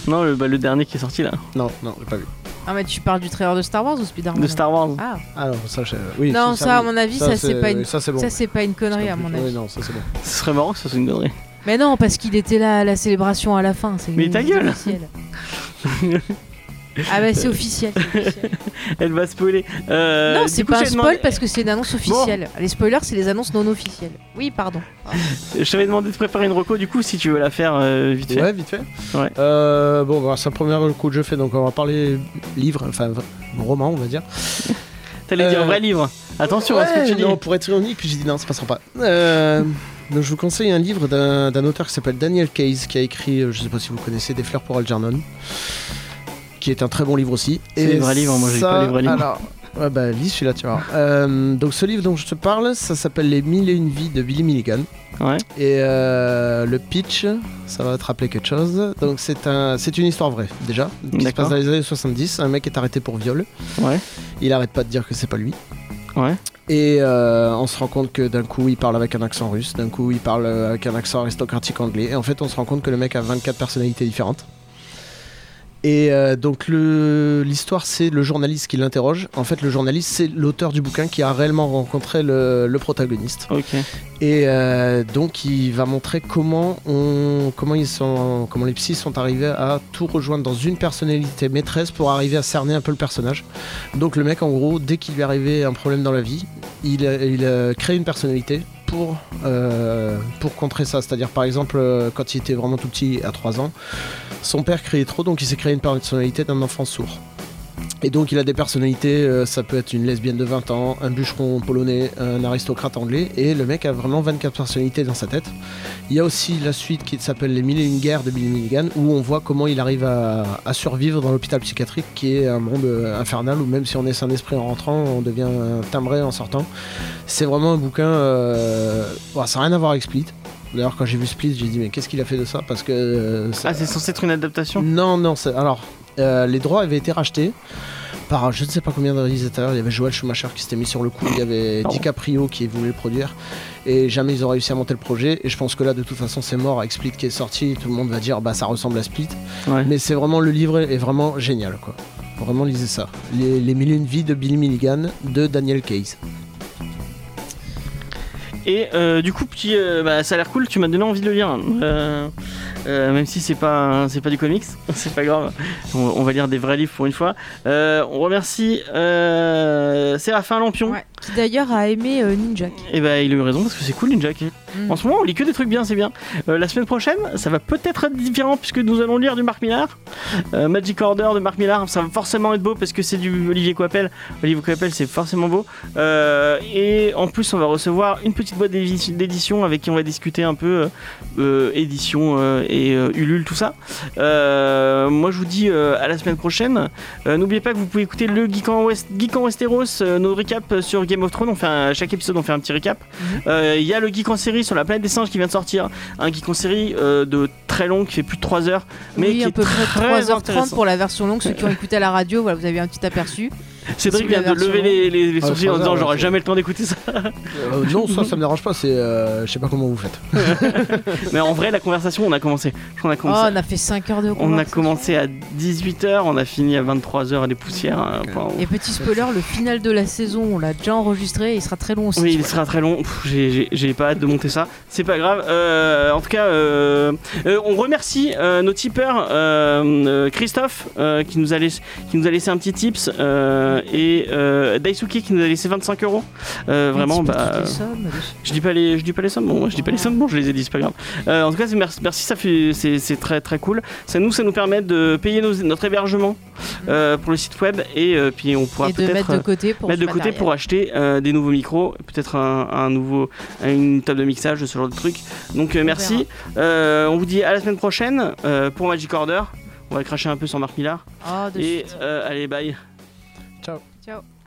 Non le, bah, le dernier qui est sorti là Non, non, j'ai pas vu. Ah, mais tu parles du trailer de Star Wars ou Spider-Man de Star Wars Ah, Ah non, ça, je... oui. non, ça, à mon avis, ça, c'est pas une. Ça, c'est bon. Ça, c'est pas une connerie, à mon Oui, avis. non, ça, c'est bon. ce serait marrant que ça soit une connerie Mais non, parce qu'il était là à la célébration à la fin. c'est Mais ta gueule. Ah, bah, c'est officiel. Elle va spoiler. Euh, non, c'est pas un spoil demandé- parce que c'est une annonce officielle. Les spoilers, c'est les annonces non officielles. Oui, pardon. Je t'avais demandé de préparer une reco, du coup, si tu veux la faire euh, vite fait. Ouais, vite fait. Ouais. Euh, bon, bah, c'est un premier coup que je fais, donc on va parler livre, enfin roman, on va dire. T'allais dire vrai livre. Attention à ce que Ouais, tu dis. non, pour être ironique, puis j'ai dit non, ça passera pas. Euh, donc je vous conseille un livre d'un auteur qui s'appelle Daniel Case, qui a écrit, je sais pas si vous connaissez, Des fleurs pour Algernon, qui est un très bon livre aussi. C'est les vrais livres, moi, j'ai pas les vrais livres. Alors, ouais, bah lis celui-là, tu vois. Euh, donc ce livre dont je te parle, ça s'appelle Les mille et une vies de Billy Milligan. Ouais. Et euh, le pitch, ça va te rappeler quelque chose. Donc c'est un, c'est une histoire vraie déjà, qui se passe dans les années 70. Un mec est arrêté pour viol. Ouais. Il arrête pas de dire que c'est pas lui. Ouais. Et euh, on se rend compte que d'un coup il parle avec un accent russe, d'un coup il parle avec un accent aristocratique anglais. Et en fait on se rend compte que le mec a 24 personnalités différentes. Et euh, donc l'histoire c'est le journaliste qui l'interroge. En fait le journaliste c'est l'auteur du bouquin qui a réellement rencontré le, le protagoniste. Et euh, donc il va montrer comment on, comment ils sont, comment les psys sont arrivés à tout rejoindre dans une personnalité maîtresse pour arriver à cerner un peu le personnage. Donc le mec en gros, dès qu'il lui arrivait un problème dans la vie, il, euh, il crée une personnalité pour euh, pour contrer ça. C'est-à-dire par exemple quand il était vraiment tout petit, à 3 ans, son père criait trop, donc il s'est créé une personnalité d'un enfant sourd. Et donc il a des personnalités, euh, ça peut être une lesbienne de 20 ans, un bûcheron polonais, un aristocrate anglais, et le mec a vraiment 24 personnalités dans sa tête. Il y a aussi la suite qui s'appelle Les Mille et une guerres de Billy Milligan, où on voit comment il arrive à, survivre dans l'hôpital psychiatrique, qui est un monde euh, infernal, où même si on est sain d'esprit en rentrant, on devient un timbré en sortant. C'est vraiment un bouquin, euh, ça n'a rien à voir avec Split. D'ailleurs quand j'ai vu Split, j'ai dit mais qu'est-ce qu'il a fait de ça? Parce que... euh, ça- Ah, c'est censé être une adaptation? Non, non, alors, euh, les droits avaient été rachetés par je ne sais pas combien de réalisateurs. Il y avait Joel Schumacher qui s'était mis sur le coup, il y avait Pardon. DiCaprio qui voulait le produire, et jamais ils ont réussi à monter le projet. Et je pense que là, de toute façon, c'est mort avec Split qui est sorti. Tout le monde va dire, bah ça ressemble à Split. Ouais. Mais c'est vraiment, le livre est vraiment génial, quoi. Vraiment, lisez ça. Les, les mille et une vies de Billy Milligan de Daniel Case. Et euh, du coup, petit, euh, bah, ça a l'air cool, tu m'as donné envie de le lire. Euh, euh, même si c'est pas, c'est pas du comics, c'est pas grave. On, on va lire des vrais livres pour une fois. Euh, on remercie euh, Séraphin Lampion. Ouais. Qui d'ailleurs a aimé Ninjak. Et bah, il a eu raison parce que c'est cool, Ninja. Mm. En ce moment, on lit que des trucs bien, c'est bien. La semaine prochaine, ça va peut-être être différent puisque nous allons lire du Marc Millar. Euh, Magic Order de Marc Millar, ça va forcément être beau parce que c'est du Olivier Coppel. Olivier Coppel, c'est forcément beau. Et en plus, on va recevoir une petite boîte d'édi- d'édition avec qui on va discuter un peu édition et euh, Ulule, tout ça. Euh, moi, je vous dis euh, à la semaine prochaine. N'oubliez pas que vous pouvez écouter le Geek en, West, Geek en Westeros, nos récaps sur Game of Thrones. On fait un- chaque épisode, on fait un petit récap. Il y a le Geek en série sur la planète des singes qui vient de sortir. Un Geek en série de très long qui fait plus de 3 heures. Mais oui, qui à est peu près très 3h30 intéressant. pour la version longue. Ceux qui ont écouté à la radio, voilà, vous avez un petit aperçu. Cédric vient de lever les, les- les Ah, sourcils en disant j'aurai jamais le temps d'écouter ça. Euh, non, ça, ça me dérange pas. C'est, euh, je sais pas comment vous faites. Mais en vrai, la conversation, on a commencé. Qu'on a Oh, on a fait 5 heures de on a commencé à 18h, on a fini à 23h à des poussières. hein, Et petit spoiler, le final de la saison, on l'a déjà enregistré il sera très long aussi. Oui, il sera très long. Pff, j'ai- J'ai j'ai pas hâte de monter ça. C'est pas grave. Euh, en tout cas, euh, euh, on remercie euh, nos tipeurs. Christophe euh, qui, nous a laissé, qui nous a laissé un petit tips euh, et euh, Daisuke qui nous a laissé 25 euros. Euh, vraiment, bah, sommes, je dis pas les, je dis pas les sommes. Bon, je dis pas les sommes. Bon, je les ai dit, c'est pas grave. Euh, en tout cas, merci, merci, ça fait, c'est très très cool. Ça nous, ça nous permet de payer nos- notre hébergement euh, pour le site web et puis on pourra peut-être mettre de côté pour mettre de ce côté matériel. pour acheter des nouveaux micros, peut-être un, un nouveau, une table de mixage, ce genre de truc. Donc On merci. On vous dit à la semaine prochaine pour Magic Order. On va cracher un peu sur Marc Millar. Oh, de Et suite. euh, allez, bye. Ciao.